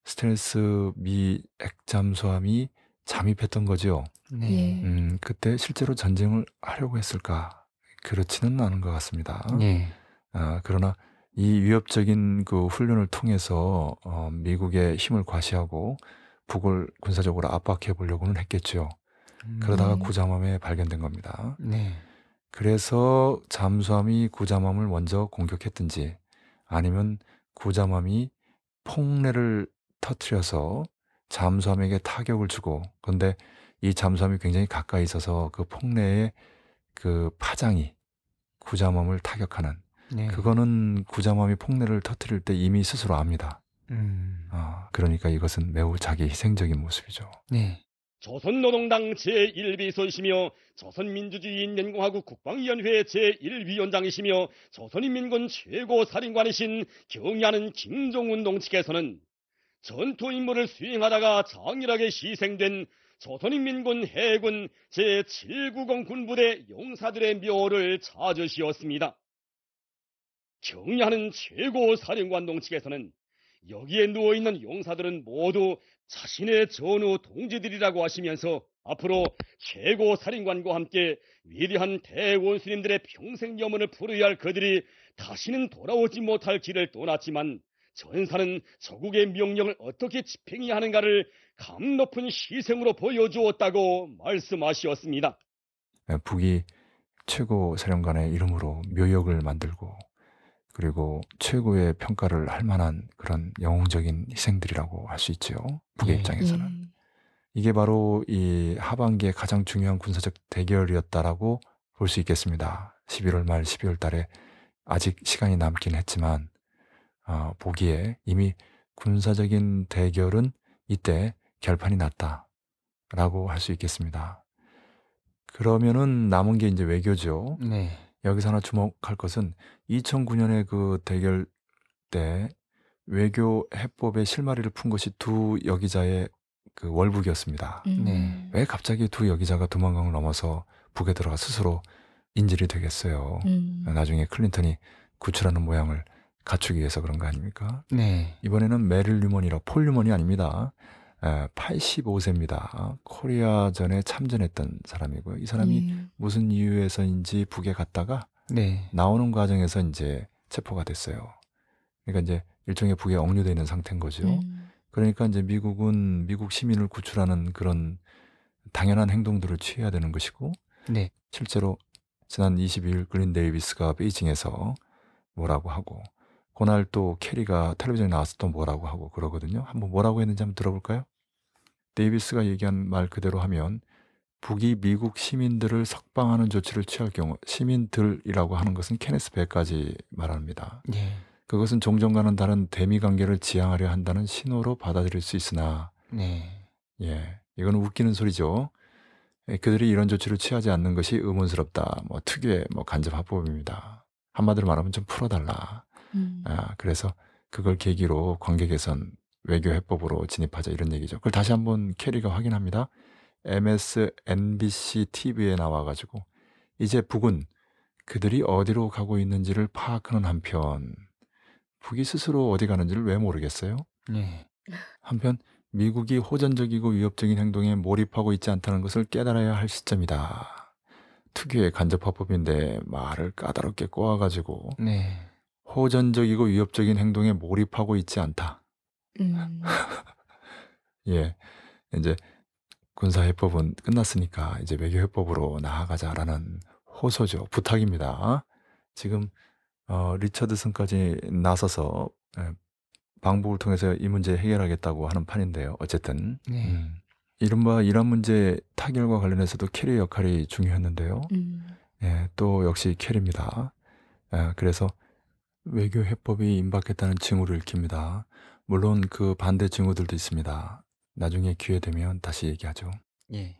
스텔스 미 핵잠수함이 잠입했던 거죠. 네. 예. 음, 그때 실제로 전쟁을 하려고 했을까? 그렇지는 않은 것 같습니다. 예. 아, 그러나 이 위협적인 그 훈련을 통해서 어, 미국의 힘을 과시하고 북을 군사적으로 압박해 보려고는 했겠죠. 그러다가 음. 구잠함에 발견된 겁니다. 네. 그래서 잠수함이 구잠함을 먼저 공격했든지 아니면 구잠함이 폭내를 터트려서 잠수함에게 타격을 주고 그런데 이 잠수함이 굉장히 가까이 있어서 그 폭내의 그 파장이 구잠함을 타격하는 네. 그거는 구잠함이 폭내를 터트릴 때 이미 스스로 압니다. 음. 아, 그러니까 이것은 매우 자기 희생적인 모습이죠. 네. 조선노동당 제1비서이시며 조선민주주의인연공화국 국방위원회 제1위원장이시며 조선인민군 최고사령관이신 경의하는 김종운 동측에서는 전투 임무를 수행하다가 장렬하게 희생된 조선인민군 해군 제790 군부대 용사들의 묘를 찾으시었습니다. 경의하는 최고 사령관 동 측에서는 여기에 누워있는 용사들은 모두 자신의 전후 동지들이라고 하시면서 앞으로 최고 살인관과 함께 위대한 대원수님들의 평생 염원을 풀어야 할 그들이 다시는 돌아오지 못할 길을 떠났지만 전사는 저국의 명령을 어떻게 집행해야 하는가를 감 높은 희생으로 보여주었다고 말씀하시었습니다. 예, 북이 최고 사령관의 이름으로 묘역을 만들고 그리고 최고의 평가를 할 만한 그런 영웅적인 희생들이라고 할 수 있죠. 북의 예. 입장에서는. 예. 이게 바로 이 하반기의 가장 중요한 군사적 대결이었다라고 볼 수 있겠습니다. 11월 말 12월 달에 아직 시간이 남긴 했지만 어, 보기에 이미 군사적인 대결은 이때 결판이 났다라고 할 수 있겠습니다. 그러면은 남은 게 이제 외교죠. 네. 여기서 하나 주목할 것은 2009년에 그 대결 때 외교 해법의 실마리를 푼 것이 두 여기자의 그 월북이었습니다. 음. 네. 왜 갑자기 두 여기자가 두만강을 넘어서 북에 들어가 스스로 인질이 되겠어요. 음. 나중에 클린턴이 구출하는 모양을 갖추기 위해서 그런 거 아닙니까? 네. 이번에는 메릴 류먼이라 폴 류먼이 아닙니다. 85세입니다. 코리아전에 참전했던 사람이고요. 이 사람이 예. 무슨 이유에서인지 북에 갔다가 네. 나오는 과정에서 이제 체포가 됐어요. 그러니까 이제 일종의 북에 억류되어 있는 상태인 거죠. 음. 그러니까 이제 미국은 미국 시민을 구출하는 그런 당연한 행동들을 취해야 되는 것이고 네. 실제로 지난 22일 글린 데이비스가 베이징에서 뭐라고 하고 그날 또 케리가 텔레비전에 나와서 또 뭐라고 하고 그러거든요. 한번 뭐라고 했는지 한번 들어볼까요? 데이비스가 얘기한 말 그대로 하면 북이 미국 시민들을 석방하는 조치를 취할 경우 시민들이라고 하는 것은 케네스 배까지 말합니다. 예. 그것은 종전과는 다른 대미 관계를 지향하려 한다는 신호로 받아들일 수 있으나 네. 예, 이거는 웃기는 소리죠. 예, 그들이 이런 조치를 취하지 않는 것이 의문스럽다. 뭐 특유의 뭐 간접 합법입니다. 한마디로 말하면 좀 풀어달라. 음. 아, 그래서 그걸 계기로 관계 개선 외교 해법으로 진입하자 이런 얘기죠. 그걸 다시 한번 캐리가 확인합니다. MSNBC TV에 나와가지고 이제 북은 그들이 어디로 가고 있는지를 파악하는 한편 북이 스스로 어디 가는지를 왜 모르겠어요? 네. 한편 미국이 호전적이고 위협적인 행동에 몰입하고 있지 않다는 것을 깨달아야 할 시점이다. 특유의 간접화법인데 말을 까다롭게 꼬아가지고 네. 호전적이고 위협적인 행동에 몰입하고 있지 않다. 음. 예, 이제 군사 해법은 끝났으니까 이제 외교 해법으로 나아가자라는 호소죠. 부탁입니다. 지금 어, 리처드슨까지 나서서 예, 방북을 통해서 이 문제 해결하겠다고 하는 판인데요. 어쨌든 네. 음, 이른바 이란 문제 타결과 관련해서도 케리 역할이 중요했는데요. 음. 예, 또 역시 케리입니다. 예, 그래서 외교 해법이 임박했다는 징후를 읽힙니다. 물론 그 반대 징후들도 있습니다. 나중에 기회 되면 다시 얘기하죠. 예.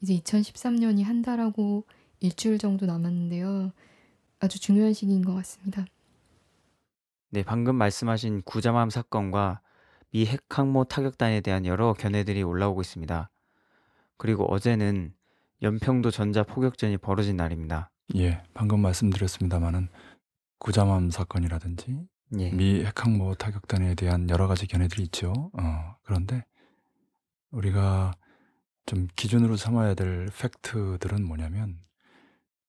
이제 2013년이 한 달하고 일주일 정도 남았는데요. 아주 중요한 시기인 것 같습니다. 네, 방금 말씀하신 구자맘 사건과 미 핵항모 타격단에 대한 여러 견해들이 올라오고 있습니다. 그리고 어제는 연평도 전자 포격전이 벌어진 날입니다. 예, 방금 말씀드렸습니다마는 구자맘 사건이라든지 예. 미 핵항모 타격단에 대한 여러 가지 견해들이 있죠. 어, 그런데 우리가 좀 기준으로 삼아야 될 팩트들은 뭐냐면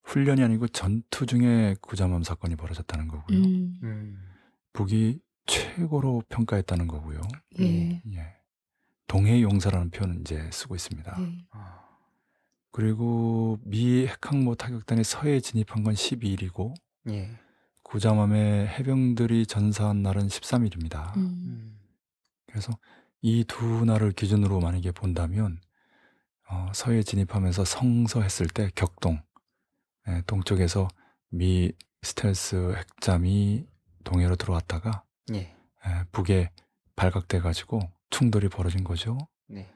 훈련이 아니고 전투 중에 구자맘 사건이 벌어졌다는 거고요. 음. 음. 북이 최고로 평가했다는 거고요. 예. 예. 동해 용사라는 표현은 이제 쓰고 있습니다. 네. 아, 그리고 미 핵항모 타격단이 서해 진입한 건 12일이고 예. 구자맘의 해병들이 전사한 날은 13일입니다. 음. 음. 그래서 이 두 날을 기준으로 만약에 본다면 어, 서해 진입하면서 성서했을 때 격동 예, 동쪽에서 미 스텔스 핵잠이 동해로 들어왔다가 예. 예, 북에 발각돼 가지고 충돌이 벌어진 거죠. 네.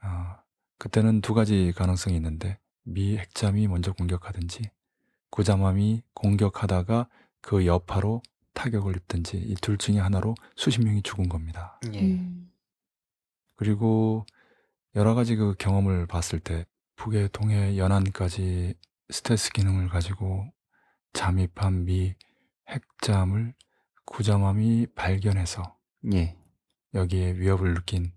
아, 그때는 두 가지 가능성이 있는데 미 핵잠이 먼저 공격하든지 구자맘이 공격하다가 그 여파로 타격을 입든지 이 둘 중에 하나로 수십 명이 죽은 겁니다. 예. 음. 그리고 여러 가지 그 경험을 봤을 때 북의 동해 연안까지 스텔스 기능을 가지고 잠입한 미 핵잠을 구자맘이 발견해서 예. 여기에 위협을 느낀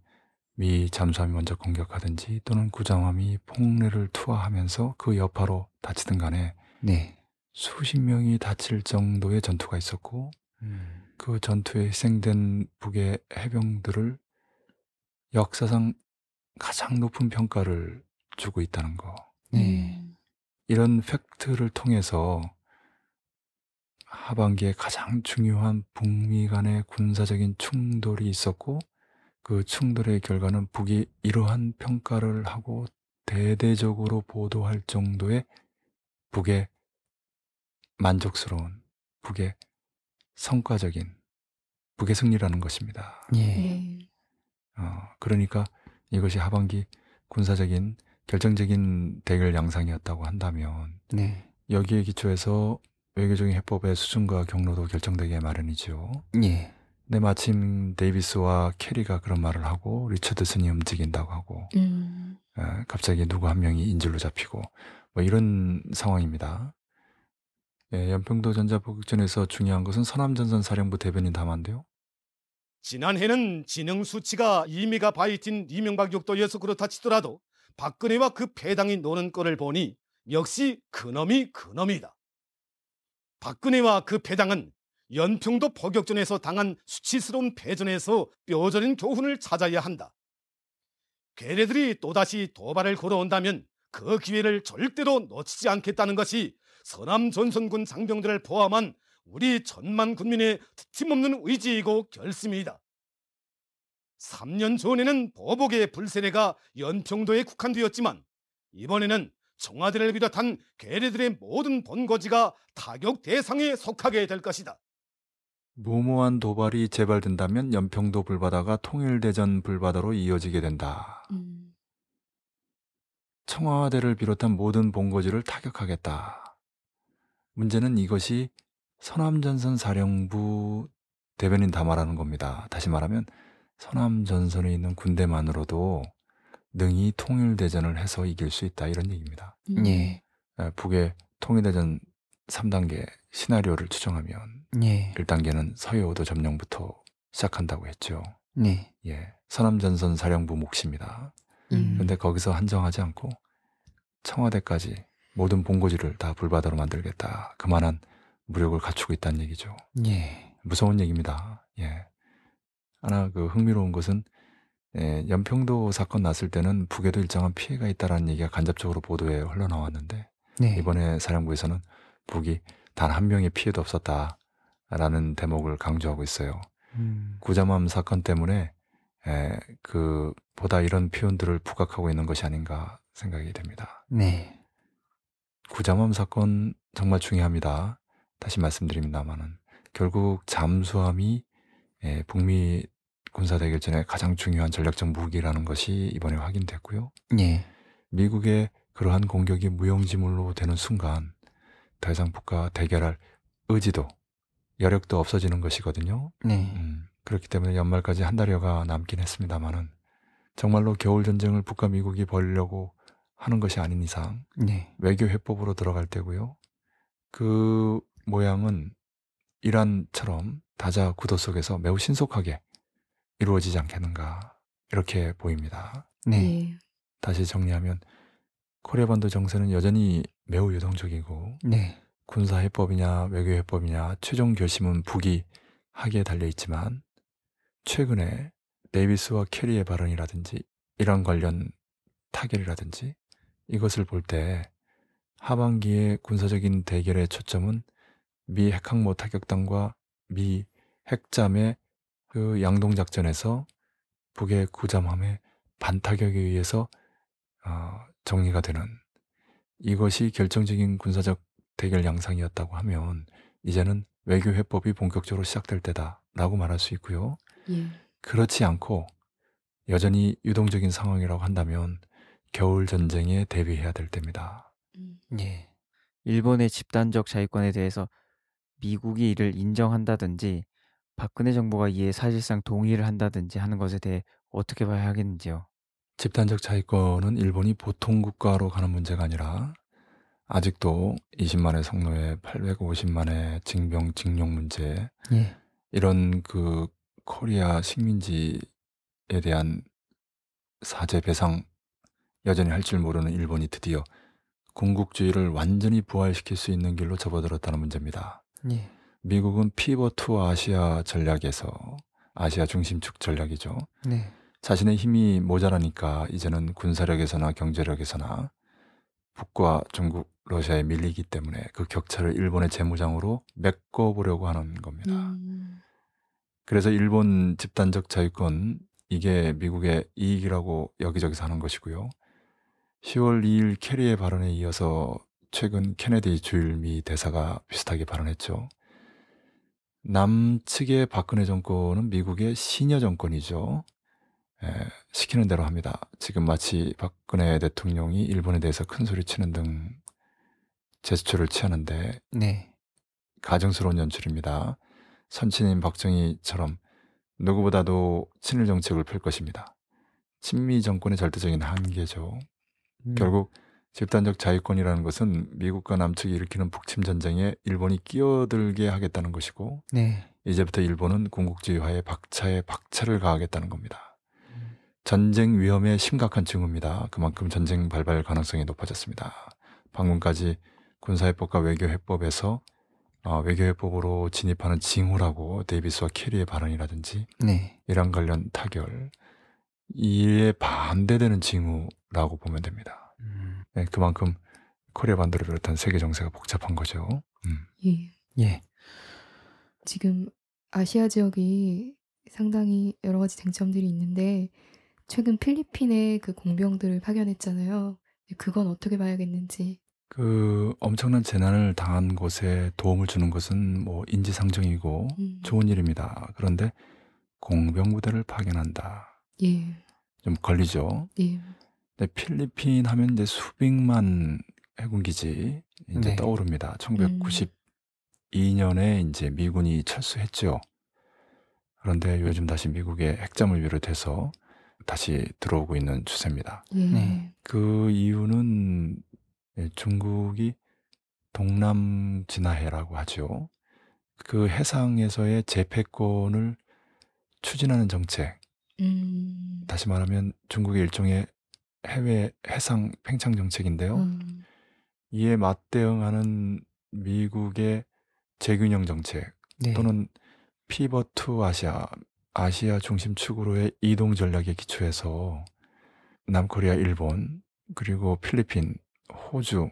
미 잠수함이 먼저 공격하든지 또는 구자맘이 폭례를 투하하면서 그 여파로 다치든 간에 네. 수십 명이 다칠 정도의 전투가 있었고 음. 그 전투에 희생된 북의 해병들을 역사상 가장 높은 평가를 주고 있다는 거. 네. 음. 이런 팩트를 통해서 하반기에 가장 중요한 북미 간의 군사적인 충돌이 있었고 그 충돌의 결과는 북이 이러한 평가를 하고 대대적으로 보도할 정도의 북의 만족스러운 북의 성과적인 북의 승리라는 것입니다. 예. 네. 어, 그러니까 이것이 하반기 군사적인 결정적인 대결 양상이었다고 한다면 네. 여기에 기초해서 외교적인 해법의 수준과 경로도 결정되게 마련이죠. 예. 근데 마침 데이비스와 캐리가 그런 말을 하고 리처드슨이 움직인다고 하고 음. 에, 갑자기 누구 한 명이 인질로 잡히고 뭐 이런 상황입니다. 예, 연평도 전자폭격전에서 중요한 것은 서남전선 사령부 대변인 담화인데요. 지난해는 지능 수치가 이미가 바이틴 이명박 욕도여서 그렇다 치더라도 박근혜와 그 패당이 노는 꼴을 보니 역시 그놈이 그놈이다. 박근혜와 그 패당은 연평도 포격전에서 당한 수치스러운 패전에서 뼈저린 교훈을 찾아야 한다. 괴뢰들이 또다시 도발을 걸어온다면 그 기회를 절대로 놓치지 않겠다는 것이 서남 전선군 장병들을 포함한 우리 천만 군민의 틀림없는 의지이고 결심이다. 3년 전에는 보복의 불세례가 연평도에 국한되었지만 이번에는 청와대를 비롯한 괴뢰들의 모든 본거지가 타격 대상에 속하게 될 것이다. 무모한 도발이 재발된다면 연평도 불바다가 통일대전 불바다로 이어지게 된다. 음. 청와대를 비롯한 모든 본거지를 타격하겠다. 문제는 이것이 서남전선 사령부 대변인 담화라는 겁니다. 다시 말하면 서남전선에 있는 군대만으로도 능히 통일대전을 해서 이길 수 있다 이런 얘기입니다. 음. 예. 에, 북의 통일대전 3단계 시나리오를 추정하면 예. 1단계는 서해오도 점령부터 시작한다고 했죠. 네. 예, 서남전선 사령부 몫입니다. 음. 근데 거기서 한정하지 않고 청와대까지 모든 본고지를 다 불바다로 만들겠다. 그만한 무력을 갖추고 있다는 얘기죠. 예. 무서운 얘기입니다. 예. 하나 그 흥미로운 것은 예, 연평도 사건 났을 때는 북에도 일정한 피해가 있다라는 얘기가 간접적으로 보도에 흘러나왔는데 네. 이번에 사령부에서는 북이 단 한 명의 피해도 없었다라는 대목을 강조하고 있어요. 음. 구자맘 사건 때문에 에, 그 보다 이런 표현들을 부각하고 있는 것이 아닌가 생각이 됩니다. 네. 구자맘 사건 정말 중요합니다. 다시 말씀드립니다만은 결국 잠수함이 에, 북미 군사 대결전에 가장 중요한 전략적 무기라는 것이 이번에 확인됐고요. 예. 미국의 그러한 공격이 무용지물로 되는 순간 더 이상 북과 대결할 의지도 여력도 없어지는 것이거든요. 네. 음, 그렇기 때문에 연말까지 한 달여가 남긴 했습니다만은 정말로 겨울 전쟁을 북과 미국이 벌이려고 하는 것이 아닌 이상 네. 외교 해법으로 들어갈 때고요. 그 모양은 이란처럼 다자 구도 속에서 매우 신속하게 이루어지지 않겠는가 이렇게 보입니다. 네. 예. 다시 정리하면 코리아 반도 정세는 여전히 매우 유동적이고 네. 군사 해법이냐 외교 해법이냐 최종 결심은 북이 하기에 달려 있지만 최근에 데이비스와 케리의 발언이라든지 이란 관련 타결이라든지 이것을 볼 때 하반기의 군사적인 대결의 초점은 미 핵항모 타격단과 미 핵잠의 그 양동 작전에서 북의 구잠함의 반타격에 의해서 어, 정리가 되는 이것이 결정적인 군사적 대결 양상이었다고 하면 이제는 외교 해법이 본격적으로 시작될 때다라고 말할 수 있고요. 예. 그렇지 않고 여전히 유동적인 상황이라고 한다면 겨울 전쟁에 대비해야 될 때입니다. 음. 예. 일본의 집단적 자위권에 대해서 미국이 이를 인정한다든지 박근혜 정부가 이에 사실상 동의를 한다든지 하는 것에 대해 어떻게 봐야 하겠는지요? 집단적 자위권은 일본이 보통 국가로 가는 문제가 아니라 아직도 20만의 성노예, 850만의 징병 징용 문제 예. 이런 그 코리아 식민지에 대한 사죄 배상 여전히 할 줄 모르는 일본이 드디어 군국주의를 완전히 부활시킬 수 있는 길로 접어들었다는 문제입니다. 예. 미국은 pivot to Asia 전략에서 아시아 중심축 전략이죠. 네. 자신의 힘이 모자라니까 이제는 군사력에서나 경제력에서나 북과 중국, 러시아에 밀리기 때문에 그 격차를 일본의 재무장으로 메꿔보려고 하는 겁니다. 음. 그래서 일본 집단적 자위권 이게 미국의 이익이라고 여기저기서 하는 것이고요. 10월 2일 캐리의 발언에 이어서 최근 케네디 주일미 대사가 비슷하게 발언했죠. 남측의 박근혜 정권은 미국의 시녀 정권이죠. 에, 시키는 대로 합니다. 지금 마치 박근혜 대통령이 일본에 대해서 큰 소리 치는 등 제스처를 취하는데 네. 가정스러운 연출입니다. 선친인 박정희처럼 누구보다도 친일 정책을 펼 것입니다. 친미 정권의 절대적인 한계죠. 음. 결국 집단적 자위권이라는 것은 미국과 남측이 일으키는 북침 전쟁에 일본이 끼어들게 하겠다는 것이고 네. 이제부터 일본은 군국주의화에 박차에 박차를 가하겠다는 겁니다. 전쟁 위험의 심각한 징후입니다. 그만큼 전쟁 발발 가능성이 높아졌습니다. 방금까지 군사해법과 외교해법에서 어, 외교해법으로 진입하는 징후라고 데이비스와 캐리의 발언이라든지 네. 이란 관련 타결 이에 반대되는 징후라고 보면 됩니다. 음. 네, 그만큼 코리아 반도를 비롯한 세계 정세가 복잡한 거죠. 음. 예. 예. 지금 아시아 지역이 상당히 여러 가지 쟁점들이 있는데 최근 필리핀에 그 공병들을 파견했잖아요. 그건 어떻게 봐야겠는지. 그 엄청난 재난을 당한 곳에 도움을 주는 것은 뭐 인지상정이고 음. 좋은 일입니다. 그런데 공병부대를 파견한다. 예. 좀 걸리죠. 예. 근데 필리핀 하면 이제 수빅만 해군기지 이제 네. 떠오릅니다. 1992년에 이제 미군이 철수했죠. 그런데 요즘 다시 미국의 핵잠을 비롯해서 다시 들어오고 있는 추세입니다. 예. 네. 그 이유는 예, 중국이 동남 진화해라고 하죠. 그 해상에서의 재패권을 추진하는 정책, 음. 다시 말하면 중국의 일종의 해외 해상 팽창 정책인데요. 음. 이에 맞대응하는 미국의 재균형 정책 네. 또는 pivot to Asia, 아시아 중심 축으로의 이동 전략에 기초해서 남코리아, 일본, 그리고 필리핀, 호주,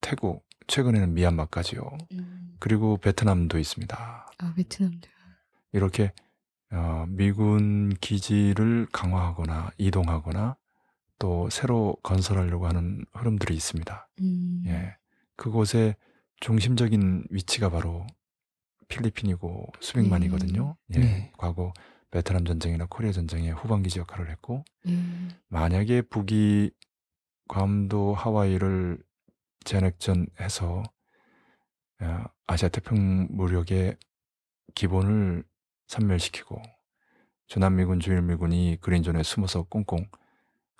태국, 최근에는 미얀마까지요. 음. 그리고 베트남도 있습니다. 아 베트남도. 이렇게 어, 미군 기지를 강화하거나 이동하거나 또 새로 건설하려고 하는 흐름들이 있습니다. 음. 예. 그곳의 중심적인 위치가 바로 필리핀이고 수백만이거든요. 예. 네. 과거 베트남 전쟁이나 코리아 전쟁의 후방기지 역할을 했고 예. 만약에 북이 괌도 하와이를 전액전해서 어, 아시아 태평 무력의 기본을 선멸시키고 주남미군 주일미군이 그린존에 숨어서 꽁꽁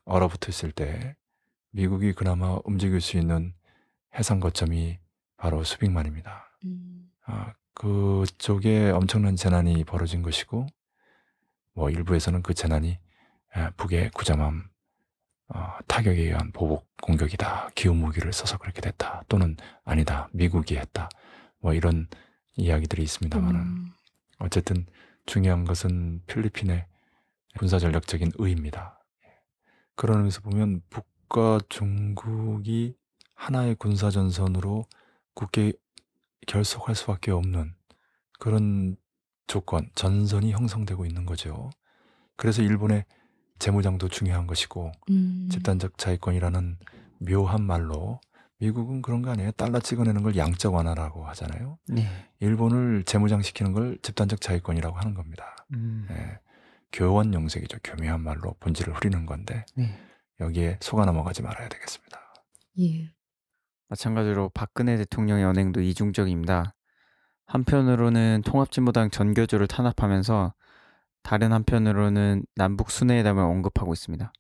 얼어붙어 있을 때 미국이 그나마 움직일 수 있는 해상 거점이 바로 수빅만입니다. 음. 아, 그쪽에 엄청난 재난이 벌어진 것이고 뭐 일부에서는 그 재난이 아, 북의 구자맘 어, 타격에 의한 보복 공격이다. 기후 무기를 써서 그렇게 됐다. 또는 아니다. 미국이 했다. 뭐 이런 이야기들이 있습니다만은 음. 어쨌든 중요한 것은 필리핀의 군사 전략적인 의입니다. 그런 의미에서 보면 북과 중국이 하나의 군사 전선으로 굳게 결속할 수밖에 없는 그런 조건, 전선이 형성되고 있는 거죠. 그래서 일본의 재무장도 중요한 것이고 음. 집단적 자위권이라는 묘한 말로 미국은 그런 거 아니에요? 달러 찍어내는 걸 양적 완화라고 하잖아요. 네. 일본을 재무장시키는 걸 집단적 자위권이라고 하는 겁니다. 음. 예, 교원 영색이죠. 교묘한 말로 본질을 흐리는 건데 네. 여기에 속아 넘어가지 말아야 되겠습니다. 예. 마찬가지로 박근혜 대통령의 언행도 이중적입니다. 한편으로는 통합진보당 전교조를 탄압하면서 다른 한편으로는 남북 순회회담을 언급하고 있습니다.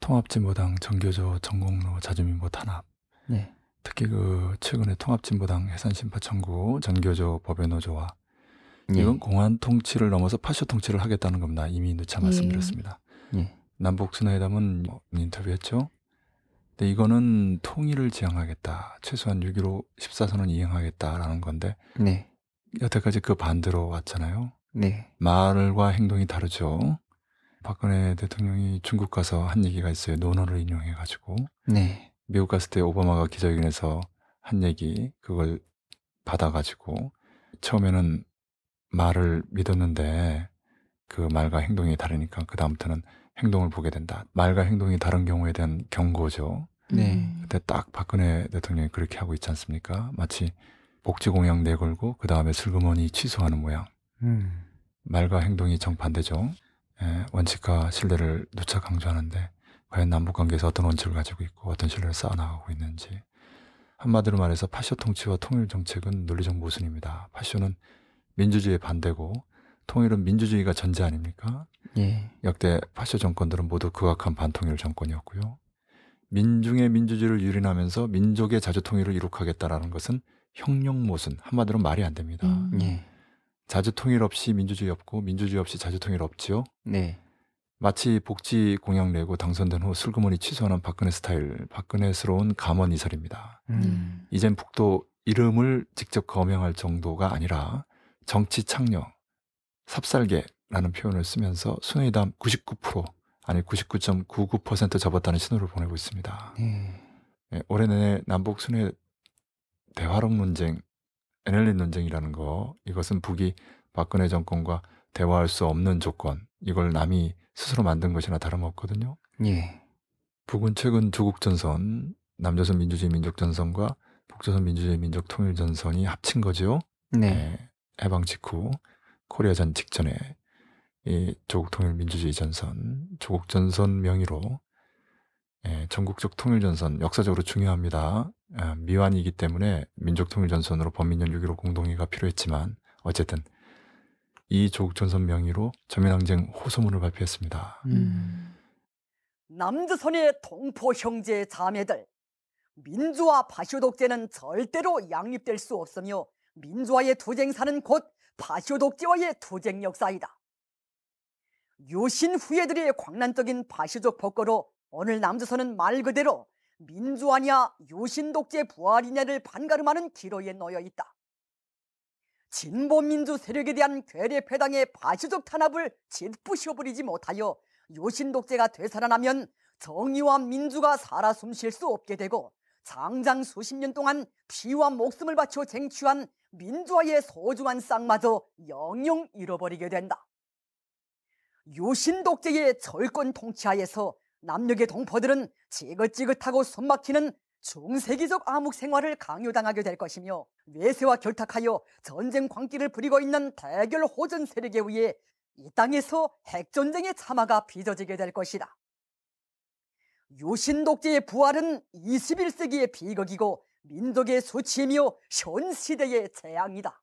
통합진보당 정교조 전공로 자주민보 탄압 네. 특히 그 최근에 통합진보당 해산심파 청구 전교조 법외노조와 예. 이건 공안 통치를 넘어서 파쇼 통치를 하겠다는 겁니다. 이미 누차 예. 말씀드렸습니다. 예. 남북 순회회담은 뭐 인터뷰했죠. 근데 이거는 통일을 지향하겠다. 최소한 6.15 14선은 이행하겠다라는 건데 네. 여태까지 그 반대로 왔잖아요. 네. 말과 행동이 다르죠. 박근혜 대통령이 중국 가서 한 얘기가 있어요. 논어를 인용해 가지고 네. 미국 갔을 때 오바마가 기자회견에서 한 얘기 그걸 받아가지고 처음에는 말을 믿었는데 그 말과 행동이 다르니까 그 다음부터는 행동을 보게 된다. 말과 행동이 다른 경우에 대한 경고죠. 네. 음. 그때 딱 박근혜 대통령이 그렇게 하고 있지 않습니까? 마치 복지 공약 내걸고 그 다음에 슬그머니 취소하는 모양. 음. 말과 행동이 정반대죠. 예, 원칙과 신뢰를 누차 강조하는데 과연 남북 관계에서 어떤 원칙을 가지고 있고 어떤 신뢰를 쌓아나가고 있는지 한마디로 말해서 파쇼 통치와 통일 정책은 논리적 모순입니다. 파쇼는 민주주의의 반대고 통일은 민주주의가 전제 아닙니까? 예. 역대 파쇼 정권들은 모두 극악한 반통일 정권이었고요. 민중의 민주주의를 유린하면서 민족의 자주통일을 이룩하겠다라는 것은 형용 모순 한마디로 말이 안 됩니다. 음. 예. 자주통일 없이 민주주의 없고 민주주의 없이 자주통일 없지요. 네. 마치 복지 공약 내고 당선된 후 슬그머니 취소하는 박근혜 스타일, 박근혜스러운 감언 이설입니다. 음. 이젠 북도 이름을 직접 거명할 정도가 아니라 정치 창녀, 삽살개라는 표현을 쓰면서 순회담 99% 아니 99.99% 접었다는 신호를 보내고 있습니다. 네. 예, 올해 내내 남북 순회 대화록 논쟁, NLL 논쟁이라는 거 이것은 북이 박근혜 정권과 대화할 수 없는 조건 이걸 남이 스스로 만든 것이나 다름없거든요. 예. 북은 최근 조국 전선, 남조선 민주주의 민족 전선과 북조선 민주주의 민족 통일 전선이 합친 거죠. 네. 예, 해방 직후 코리아전 직전에 이 조국 통일 민주주의 전선, 조국 전선 명의로 예, 전국적 통일 전선 역사적으로 중요합니다. 아, 미완이기 때문에 민족 통일 전선으로 범민연 6.15 공동회가 필요했지만 어쨌든 이 조국 전선 명의로 전면항쟁 호소문을 발표했습니다. 음. 남조선의 동포 형제 자매들 민주화 파쇼 독재는 절대로 양립될 수 없으며 민주화의 투쟁사는 곧 파쇼 독재와의 투쟁 역사이다. 유신 후예들의 광란적인 파쇼적 폭거로 오늘 남조선은 말 그대로 민주화냐 유신 독재 부활이냐를 반가름하는 기로에 놓여 있다. 진보 민주 세력에 대한 괴뢰 패당의 파쇼적 탄압을 짓부셔버리지 못하여 요신 독재가 되살아나면 정의와 민주가 살아 숨쉴 수 없게 되고 장장 수십 년 동안 피와 목숨을 바쳐 쟁취한 민주화의 소중한 쌍마저 영영 잃어버리게 된다. 요신 독재의 절권 통치하에서 남녘의 동포들은 지긋지긋하고 숨막히는 중세기적 암흑 생활을 강요당하게 될 것이며 외세와 결탁하여 전쟁 광기를 부리고 있는 대결 호전 세력에 의해 이 땅에서 핵전쟁의 참화가 빚어지게 될 것이다. 유신 독재의 부활은 21세기의 비극이고 민족의 수치이며 현 시대의 재앙이다.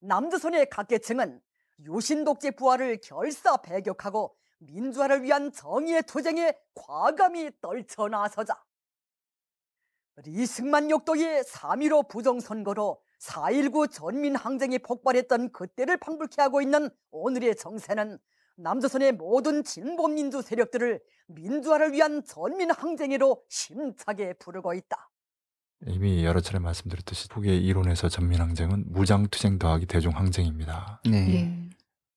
남조선의 각계층은 유신 독재 부활을 결사 배격하고 민주화를 위한 정의의 투쟁에 과감히 떨쳐 나서자. 리승만 역도의 3.15 부정선거로 4.19 전민항쟁이 폭발했던 그때를 방불케 하고 있는 오늘의 정세는 남조선의 모든 진보민주 세력들을 민주화를 위한 전민항쟁으로 힘차게 부르고 있다. 이미 여러 차례 말씀드렸듯이 북의 이론에서 전민항쟁은 무장투쟁 더하기 대중항쟁입니다. 네. 예.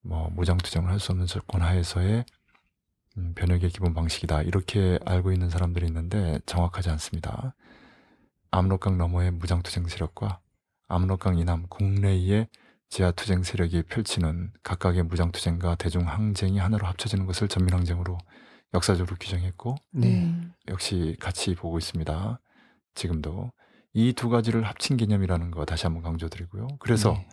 뭐 무장투쟁을 할 수 없는 조건 하에서의 음, 변혁의 기본 방식이다 이렇게 알고 있는 사람들이 있는데 정확하지 않습니다. 압록강 너머의 무장투쟁 세력과 압록강 이남 국내의 지하투쟁 세력이 펼치는 각각의 무장투쟁과 대중항쟁이 하나로 합쳐지는 것을 전민항쟁으로 역사적으로 규정했고 네. 역시 같이 보고 있습니다. 지금도 이 두 가지를 합친 개념이라는 거 다시 한번 강조드리고요. 그래서 네.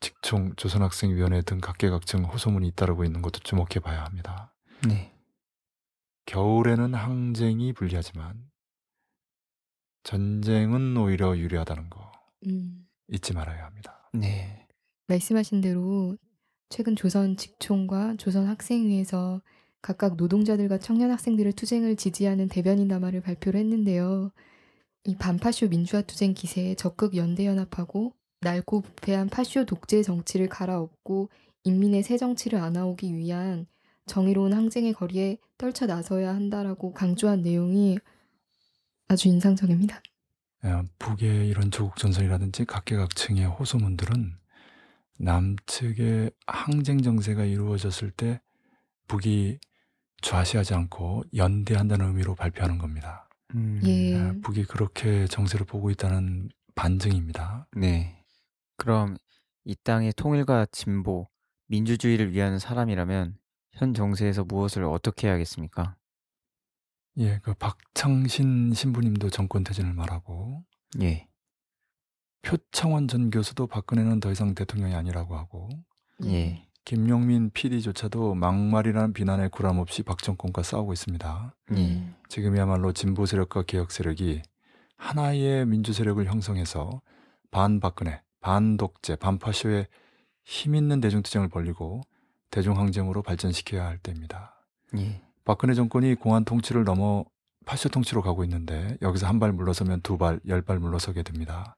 직총 조선학생위원회 등 각계각층 호소문이 잇따르고 있는 것도 주목해 봐야 합니다. 네. 겨울에는 항쟁이 불리하지만 전쟁은 오히려 유리하다는 거 음. 잊지 말아야 합니다. 네. 말씀하신 대로 최근 조선 직총과 조선 학생회에서 각각 노동자들과 청년 학생들의 투쟁을 지지하는 대변인 담화를 발표를 했는데요. 이 반파쇼 민주화 투쟁 기세에 적극 연대 연합하고 낡고 부패한 파쇼 독재 정치를 갈아엎고 인민의 새 정치를 안아오기 위한 정의로운 항쟁의 거리에 떨쳐 나서야 한다라고 강조한 내용이 아주 인상적입니다. 어, 북의 이런 조국 전선이라든지 각계각층의 호소문들은 남측의 항쟁 정세가 이루어졌을 때 북이 좌시하지 않고 연대한다는 의미로 발표하는 겁니다. 음. 예. 아, 북이 그렇게 정세를 보고 있다는 반증입니다. 네. 그럼 이 땅의 통일과 진보, 민주주의를 위한 사람이라면 현 정세에서 무엇을 어떻게 해야겠습니까? 예, 그 박창신 신부님도 정권 퇴진을 말하고 예. 표창원 전 교수도 박근혜는 더 이상 대통령이 아니라고 하고 예. 김용민 PD조차도 막말이라는 비난에 구람 없이 박 정권과 싸우고 있습니다. 예. 지금이야말로 진보 세력과 개혁 세력이 하나의 민주 세력을 형성해서 반박근혜, 반독재, 반파쇼의 힘 있는 대중투쟁을 벌리고 대중항쟁으로 발전시켜야 할 때입니다. 예. 박근혜 정권이 공안 통치를 넘어 파쇼 통치로 가고 있는데 여기서 한 발 물러서면 두 발, 열 발 물러서게 됩니다.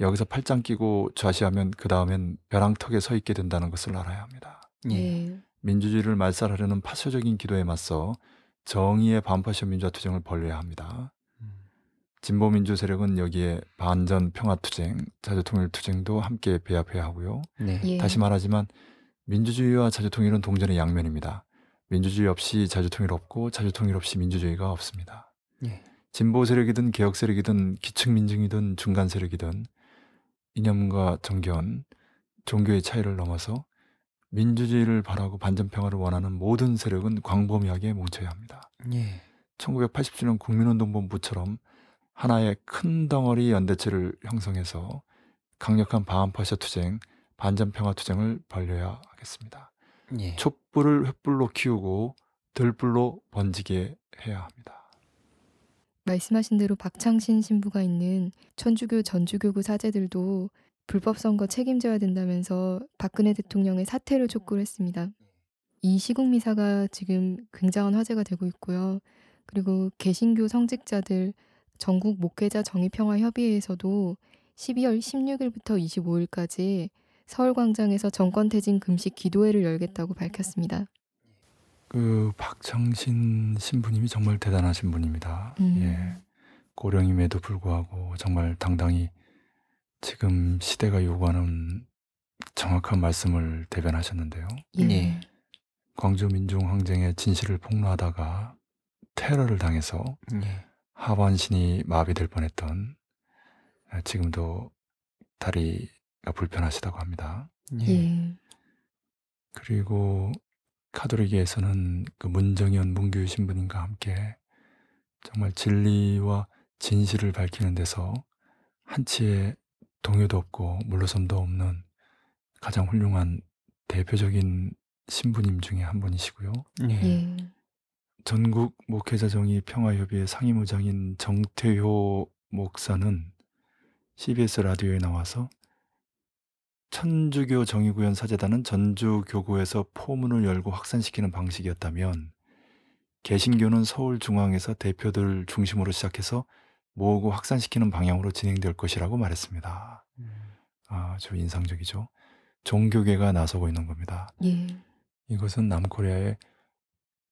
여기서 팔짱 끼고 좌시하면 그 다음엔 벼랑턱에 서 있게 된다는 것을 알아야 합니다. 예. 예. 민주주의를 말살하려는 파쇼적인 기도에 맞서 정의의 반파쇼 민주화 투쟁을 벌여야 합니다. 진보 민주 세력은 여기에 반전 평화 투쟁, 자주 통일 투쟁도 함께 배합해야 하고요. 네. 예. 다시 말하지만 민주주의와 자주 통일은 동전의 양면입니다. 민주주의 없이 자주통일 없고 자주통일 없이 민주주의가 없습니다. 예. 진보 세력이든 개혁 세력이든 기층 민중이든 중간 세력이든 이념과 정견, 종교의 차이를 넘어서 민주주의를 바라고 반전 평화를 원하는 모든 세력은 광범위하게 뭉쳐야 합니다. 예. 1980주년 국민운동본부처럼 하나의 큰 덩어리 연대체를 형성해서 강력한 반파쇼 투쟁, 반전평화 투쟁을 벌려야 하겠습니다. 예. 촛불을 횃불로 키우고 들불로 번지게 해야 합니다. 말씀하신 대로 박창신 신부가 있는 천주교 전주교구 사제들도 불법 선거 책임져야 된다면서 박근혜 대통령의 사퇴를 촉구를 했습니다. 이 시국 미사가 지금 굉장한 화제가 되고 있고요. 그리고 개신교 성직자들 전국 목회자 정의평화 협의회에서도 12월 16일부터 25일까지 서울광장에서 정권퇴진 금식 기도회를 열겠다고 밝혔습니다. 그 박창신 신부님이 정말 대단하신 분입니다. 음. 예. 고령임에도 불구하고 정말 당당히 지금 시대가 요구하는 정확한 말씀을 대변하셨는데요. 예. 광주 민중 항쟁의 진실을 폭로하다가 테러를 당해서 예. 하반신이 마비될 뻔했던 아, 지금도 다리가 불편하시다고 합니다. 예. 그리고 카톨릭에서는 그 문정현 문규 신부님과 함께 정말 진리와 진실을 밝히는 데서 한치의 동요도 없고 물러섬도 없는 가장 훌륭한 대표적인 신부님 중에 한 분이시고요. 예. 예. 전국 목회자 정의 평화협의회 상임의장인 정태효 목사는 CBS 라디오에 나와서 천주교 정의구현 사재단은 전주교구에서 포문을 열고 확산시키는 방식이었다면 개신교는 서울 중앙에서 대표들 중심으로 시작해서 모으고 확산시키는 방향으로 진행될 것이라고 말했습니다. 아주 인상적이죠. 종교계가 나서고 있는 겁니다. 예. 이것은 남코리아의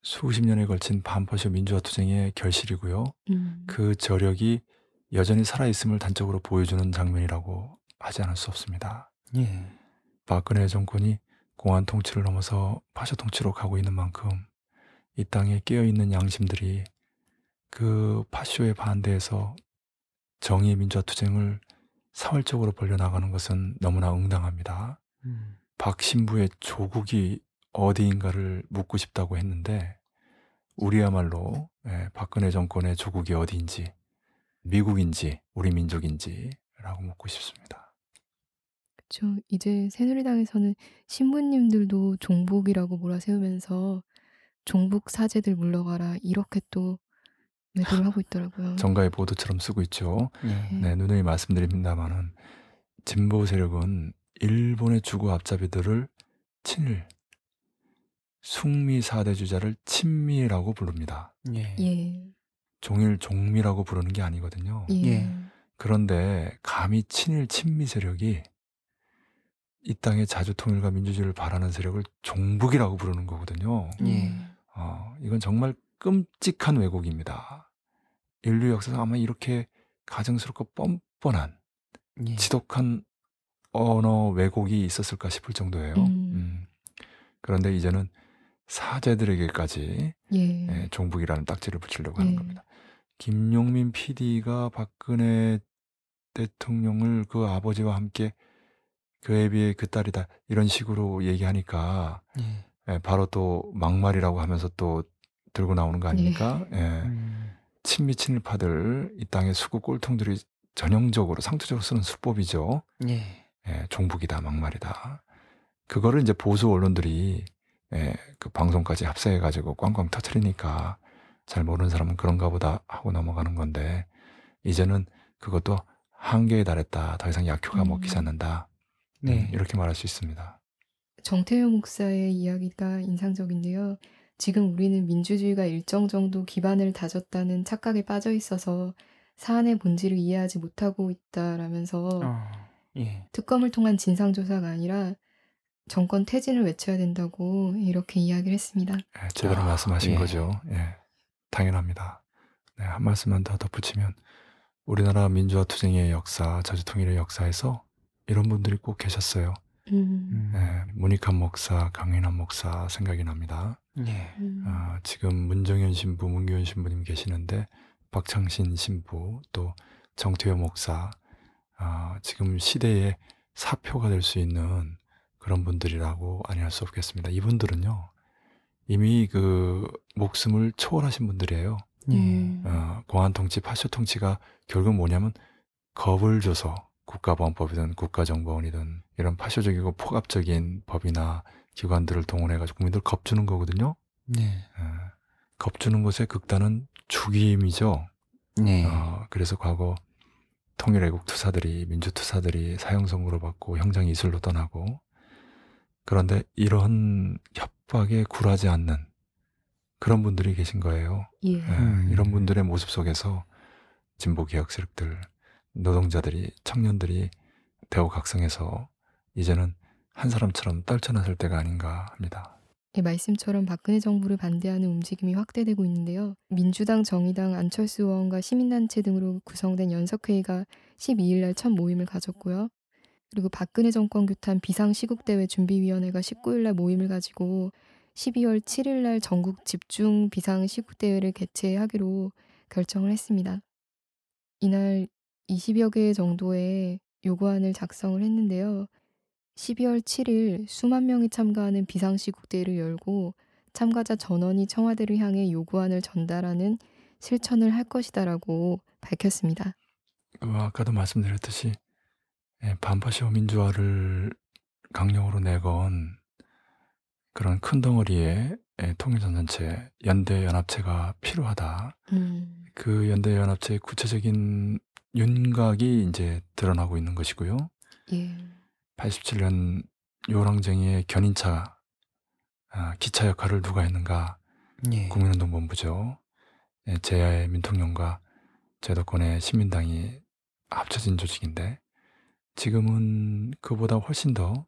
수십 년에 걸친 반퍼쇼 민주화 투쟁의 결실이고요. 음. 그 저력이 여전히 살아있음을 단적으로 보여주는 장면이라고 하지 않을 수 없습니다. 예. 박근혜 정권이 공안 통치를 넘어서 파쇼 통치로 가고 있는 만큼 이 땅에 깨어 있는 양심들이 그 파쇼에 반대해서 정의 민주화 투쟁을 사활적으로 벌려나가는 것은 너무나 응당합니다. 음. 박 신부의 조국이 어디인가를 묻고 싶다고 했는데 우리야말로 예, 박근혜 정권의 조국이 어디인지 미국인지 우리 민족인지라고 묻고 싶습니다. 그렇죠. 이제 새누리당에서는 신부님들도 종북이라고 몰아세우면서 종북 사제들 물러가라 이렇게 또 매도를 하고 있더라고요. 정가의 보도처럼 쓰고 있죠. 예. 네, 누누이 말씀드립니다만은 진보 세력은 일본의 주구 앞잡이들을 친일, 숙미 사대 주자를 친미라고 부릅니다. 예. 예. 종일 종미라고 부르는 게 아니거든요. 예. 예. 그런데 감히 친일 친미 세력이 이 땅의 자주 통일과 민주주의를 바라는 세력을 종북이라고 부르는 거거든요. 예. 음. 어, 이건 정말 끔찍한 왜곡입니다. 인류 역사상 아마 이렇게 가증스럽고 뻔뻔한 예. 지독한 언어 왜곡이 있었을까 싶을 정도예요. 음. 음. 그런데 이제는 사제들에게까지 예. 예, 종북이라는 딱지를 붙이려고 예. 하는 겁니다. 김용민 PD가 박근혜 대통령을 그 아버지와 함께 그에 비해 그 딸이다 이런 식으로 얘기하니까 예. 예, 바로 또 막말이라고 하면서 또 들고 나오는 거 아닙니까? 예. 음. 친미 친일파들 이 땅의 수구 꼴통들이 전형적으로 상투적으로 쓰는 수법이죠. 예. 예, 종북이다 막말이다. 그거를 이제 보수 언론들이 예, 그 방송까지 합세해 가지고 꽝꽝 터트리니까 잘 모르는 사람은 그런가 보다 하고 넘어가는 건데 이제는 그것도 한계에 달했다. 더 이상 약효가 음. 먹히지 않는다. 네. 음, 이렇게 말할 수 있습니다. 정태효 목사의 이야기가 인상적인데요. 지금 우리는 민주주의가 일정 정도 기반을 다졌다는 착각에 빠져 있어서 사안의 본질을 이해하지 못하고 있다라면서 어, 예. 특검을 통한 진상조사가 아니라 정권 퇴진을 외쳐야 된다고 이렇게 이야기를 했습니다. 예, 제대로 아, 말씀하신 예. 거죠. 예, 당연합니다. 네, 한 말씀만 더 덧붙이면 우리나라 민주화 투쟁의 역사, 자주통일의 역사에서 이런 분들이 꼭 계셨어요. 음, 음, 예, 문익환 목사, 강인환 목사 생각이 납니다. 예. 음, 아, 지금 문정현 신부, 문교현 신부님 계시는데 박창신 신부 또 정태효 목사 아, 지금 시대의 사표가 될 수 있는 그런 분들이라고 아니할 수 없겠습니다. 이분들은요 이미 그 목숨을 초월하신 분들이에요. 예. 음, 어, 공안 통치, 파쇼 통치가 결국 뭐냐면 겁을 줘서 국가보안법이든 국가정보원이든 이런 파쇼적이고 포갑적인 법이나 기관들을 동원해가지고 국민들 겁주는 거거든요. 예. 어, 겁주는 것의 극단은 죽임이죠. 네. 어, 그래서 과거 통일애국 투사들이 민주투사들이 사형 선고를 받고 형장 이슬로 떠나고 그런데 이런 협박에 굴하지 않는 그런 분들이 계신 거예요. 예. 예, 음. 이런 분들의 모습 속에서 진보 개혁 세력들, 노동자들이, 청년들이 대우각성해서 이제는 한 사람처럼 떨쳐나설 때가 아닌가 합니다. 이 말씀처럼 박근혜 정부를 반대하는 움직임이 확대되고 있는데요. 민주당, 정의당, 안철수 의원과 시민단체 등으로 구성된 연석회의가 12일 날 첫 모임을 가졌고요. 그리고 박근혜 정권 규탄 비상시국대회 준비위원회가 19일 날 모임을 가지고 12월 7일 날 전국 집중 비상시국대회를 개최하기로 결정을 했습니다. 이날 20여 개 정도의 요구안을 작성을 했는데요. 12월 7일 수만 명이 참가하는 비상시 국대회를 열고 참가자 전원이 청와대를 향해 요구안을 전달하는 실천을 할 것이다라고 밝혔습니다. 그 아까도 말씀드렸듯이 예, 반파시오 민주화를 강령으로 내건 그런 큰 덩어리의 예, 통일전선체, 연대연합체가 필요하다. 음, 그 연대연합체의 구체적인 윤곽이 이제 드러나고 있는 것이고요. 예, 87년 요랑쟁이의 견인차 아, 기차 역할을 누가 했는가? 예. 국민운동본부죠. 예, 제야의 민통령과 제도권의 신민당이 합쳐진 조직인데 지금은 그보다 훨씬 더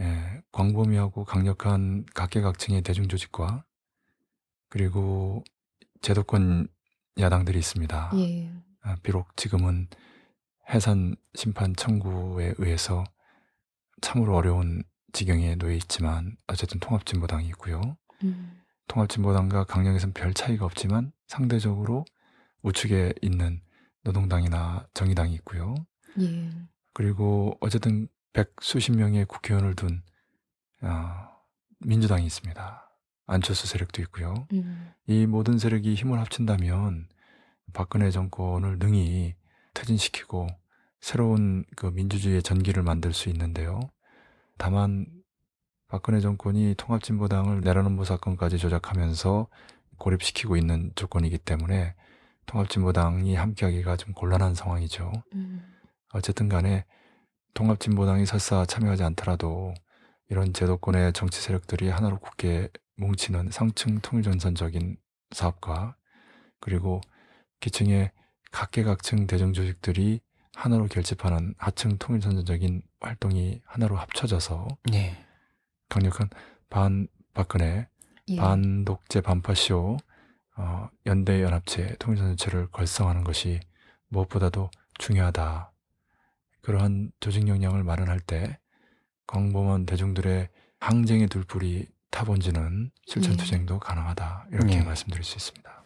예, 광범위하고 강력한 각계각층의 대중조직과 그리고 제도권 야당들이 있습니다. 예, 아, 비록 지금은 해산 심판 청구에 의해서 참으로 어려운 지경에 놓여 있지만 어쨌든 통합진보당이 있고요. 음, 통합진보당과 강령에선 별 차이가 없지만 상대적으로 우측에 있는 노동당이나 정의당이 있고요. 예, 그리고 어쨌든 백 수십 명의 국회의원을 둔 어, 민주당이 있습니다. 안철수 세력도 있고요. 음, 이 모든 세력이 힘을 합친다면 박근혜 정권을 능히 퇴진시키고 새로운 그 민주주의의 전기를 만들 수 있는데요. 다만 박근혜 정권이 통합진보당을 내란음모 사건까지 조작하면서 고립시키고 있는 조건이기 때문에 통합진보당이 함께하기가 좀 곤란한 상황이죠. 음, 어쨌든 간에 통합진보당이 설사 참여하지 않더라도 이런 제도권의 정치 세력들이 하나로 굳게 뭉치는 상층 통일전선적인 사업과 그리고 기층의 각계각층 대중 조직들이 하나로 결집하는 하층 통일전선적인 활동이 하나로 합쳐져서 예. 강력한 반 박근혜 예, 반독재 반파시오 어, 연대 연합체 통일전체를 걸성하는 것이 무엇보다도 중요하다. 그러한 조직 역량을 마련할 때 광범한 대중들의 항쟁의 둘불이 타본지는 실천 예. 투쟁도 가능하다. 이렇게 예. 말씀드릴 수 있습니다.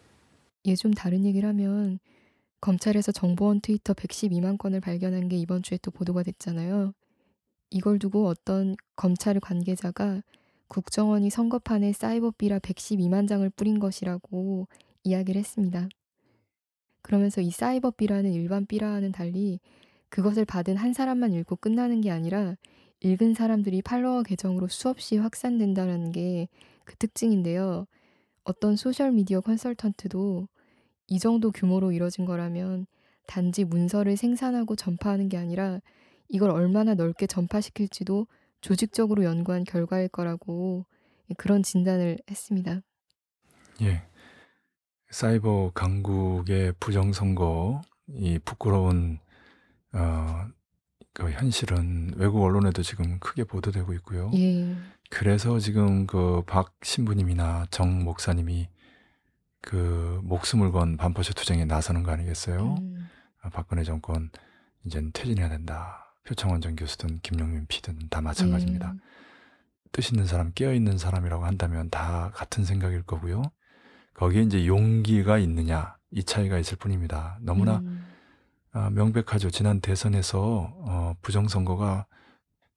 예, 좀 다른 얘기를 하면 검찰에서 정보원 트위터 112만 건을 발견한 게 이번 주에 또 보도가 됐잖아요. 이걸 두고 어떤 검찰 관계자가 국정원이 선거판에 사이버 삐라 112만 장을 뿌린 것이라고 이야기를 했습니다. 그러면서 이 사이버 삐라는 일반 삐라와는 달리 그것을 받은 한 사람만 읽고 끝나는 게 아니라 읽은 사람들이 팔로워 계정으로 수없이 확산된다는 게 그 특징인데요. 어떤 소셜미디어 컨설턴트도 이 정도 규모로 이뤄진 거라면 단지 문서를 생산하고 전파하는 게 아니라 이걸 얼마나 넓게 전파시킬지도 조직적으로 연구한 결과일 거라고 그런 진단을 했습니다. 예. 사이버 강국의 부정선거, 이 부끄러운, 어, 그 현실은 외국 언론에도 지금 크게 보도되고 있고요. 예. 그래서 지금 그 박 신부님이나 정 목사님이 그 목숨을 건 반포쇼 투쟁에 나서는 거 아니겠어요? 음, 아, 박근혜 정권 이제는 퇴진해야 된다. 표창원 전 교수든 김용민 피든 다 마찬가지입니다. 예. 뜻 있는 사람, 깨어 있는 사람이라고 한다면 다 같은 생각일 거고요. 거기에 이제 용기가 있느냐 이 차이가 있을 뿐입니다. 너무나 음, 아, 명백하죠. 지난 대선에서 어, 부정선거가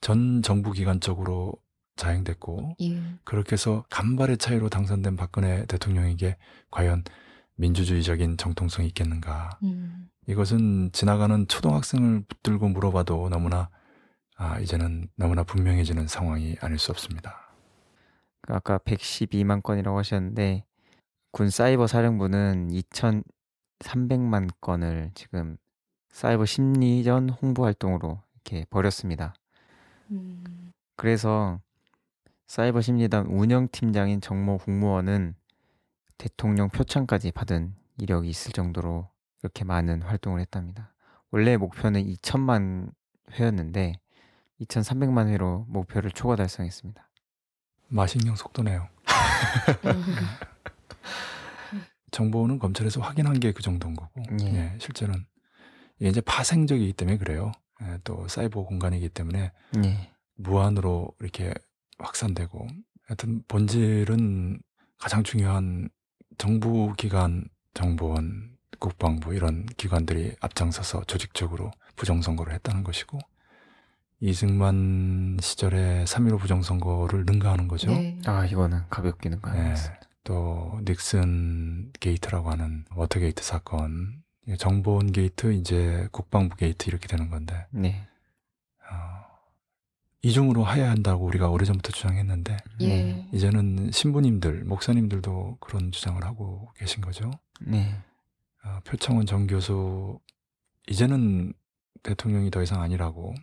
전 정부 기관적으로 자행됐고 예. 그렇게 해서 간발의 차이로 당선된 박근혜 대통령에게 과연 민주주의적인 정통성이 있겠는가? 음, 이것은 지나가는 초등학생을 붙들고 물어봐도 너무나 아, 이제는 너무나 분명해지는 상황이 아닐 수 없습니다. 그 아까 112만 건이라고 하셨는데 군 사이버 사령부는 2,300만 건을 지금 사이버 심리전 홍보 활동으로 이렇게 벌였습니다. 음, 그래서 사이버 심리단 운영팀장인 정모 국무원은 대통령 표창까지 받은 이력이 있을 정도로 이렇게 많은 활동을 했답니다. 원래 목표는 2천만 회였는데 2,300만 회로 목표를 초과 달성했습니다. 마식령 속도네요. 정보는 검찰에서 확인한 게 그 정도인 거고, 예. 예, 실제는 이게 이제 파생적이기 때문에 그래요. 예, 또 사이버 공간이기 때문에 예. 무한으로 이렇게 확산되고, 하여튼 본질은 가장 중요한 정부 기관, 정보원, 국방부 이런 기관들이 앞장서서 조직적으로 부정선거를 했다는 것이고, 이승만 시절에 3.15 부정선거를 능가하는 거죠. 네. 아 이거는 가볍게 넘는 거 네. 또 닉슨 게이트라고 하는 워터게이트 사건, 정보원 게이트, 이제 국방부 게이트 이렇게 되는 건데 네. 어, 이중으로 하야 한다고 우리가 오래전부터 주장했는데 예. 네. 이제는 신부님들, 목사님들도 그런 주장을 하고 계신 거죠. 네. 어, 표창원 전 교수 이제는 대통령이 더 이상 아니라고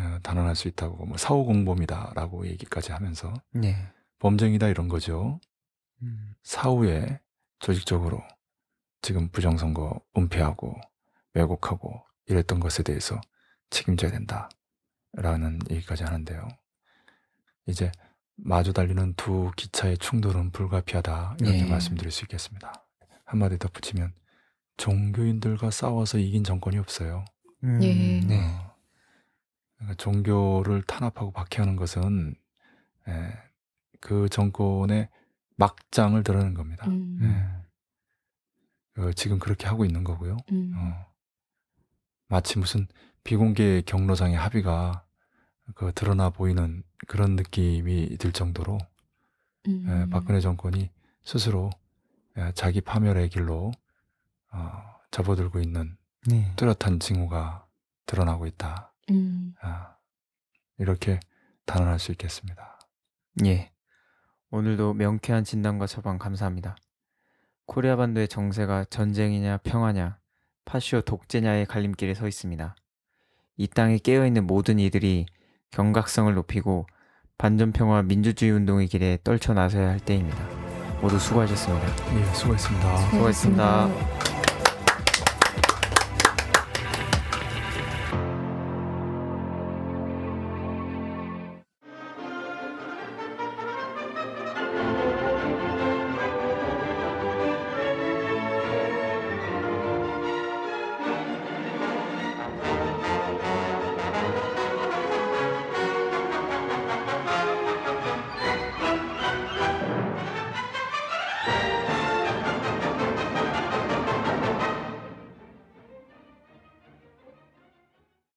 어, 단언할 수 있다고 뭐 사후 공범이다라고 얘기까지 하면서 네. 범죄이다 이런 거죠. 음, 사후에 조직적으로 지금 부정선거 은폐하고 왜곡하고 이랬던 것에 대해서 책임져야 된다 라는 얘기까지 하는데요. 이제 마주 달리는 두 기차의 충돌은 불가피하다 이렇게 네. 말씀드릴 수 있겠습니다. 한마디 덧붙이면 종교인들과 싸워서 이긴 정권이 없어요. 음, 예. 네. 어, 그러니까 종교를 탄압하고 박해하는 것은 에, 그 정권의 막장을 드러내는 겁니다. 음, 예. 어, 지금 그렇게 하고 있는 거고요. 음, 어. 마치 무슨 비공개 경로상의 합의가 그 드러나 보이는 그런 느낌이 들 정도로 음, 예, 박근혜 정권이 스스로 예, 자기 파멸의 길로 어, 접어들고 있는 네. 뚜렷한 징후가 드러나고 있다. 음, 아, 이렇게 단언할 수 있겠습니다. 예. 오늘도 명쾌한 진단과 처방 감사합니다. 코리아 반도의 정세가 전쟁이냐 평화냐, 파쇼 독재냐의 갈림길에 서 있습니다. 이 땅에 깨어있는 모든 이들이 경각성을 높이고 반전평화 민주주의 운동의 길에 떨쳐 나서야 할 때입니다. 모두 수고하셨습니다. 예, 수고했습니다. 수고했습니다.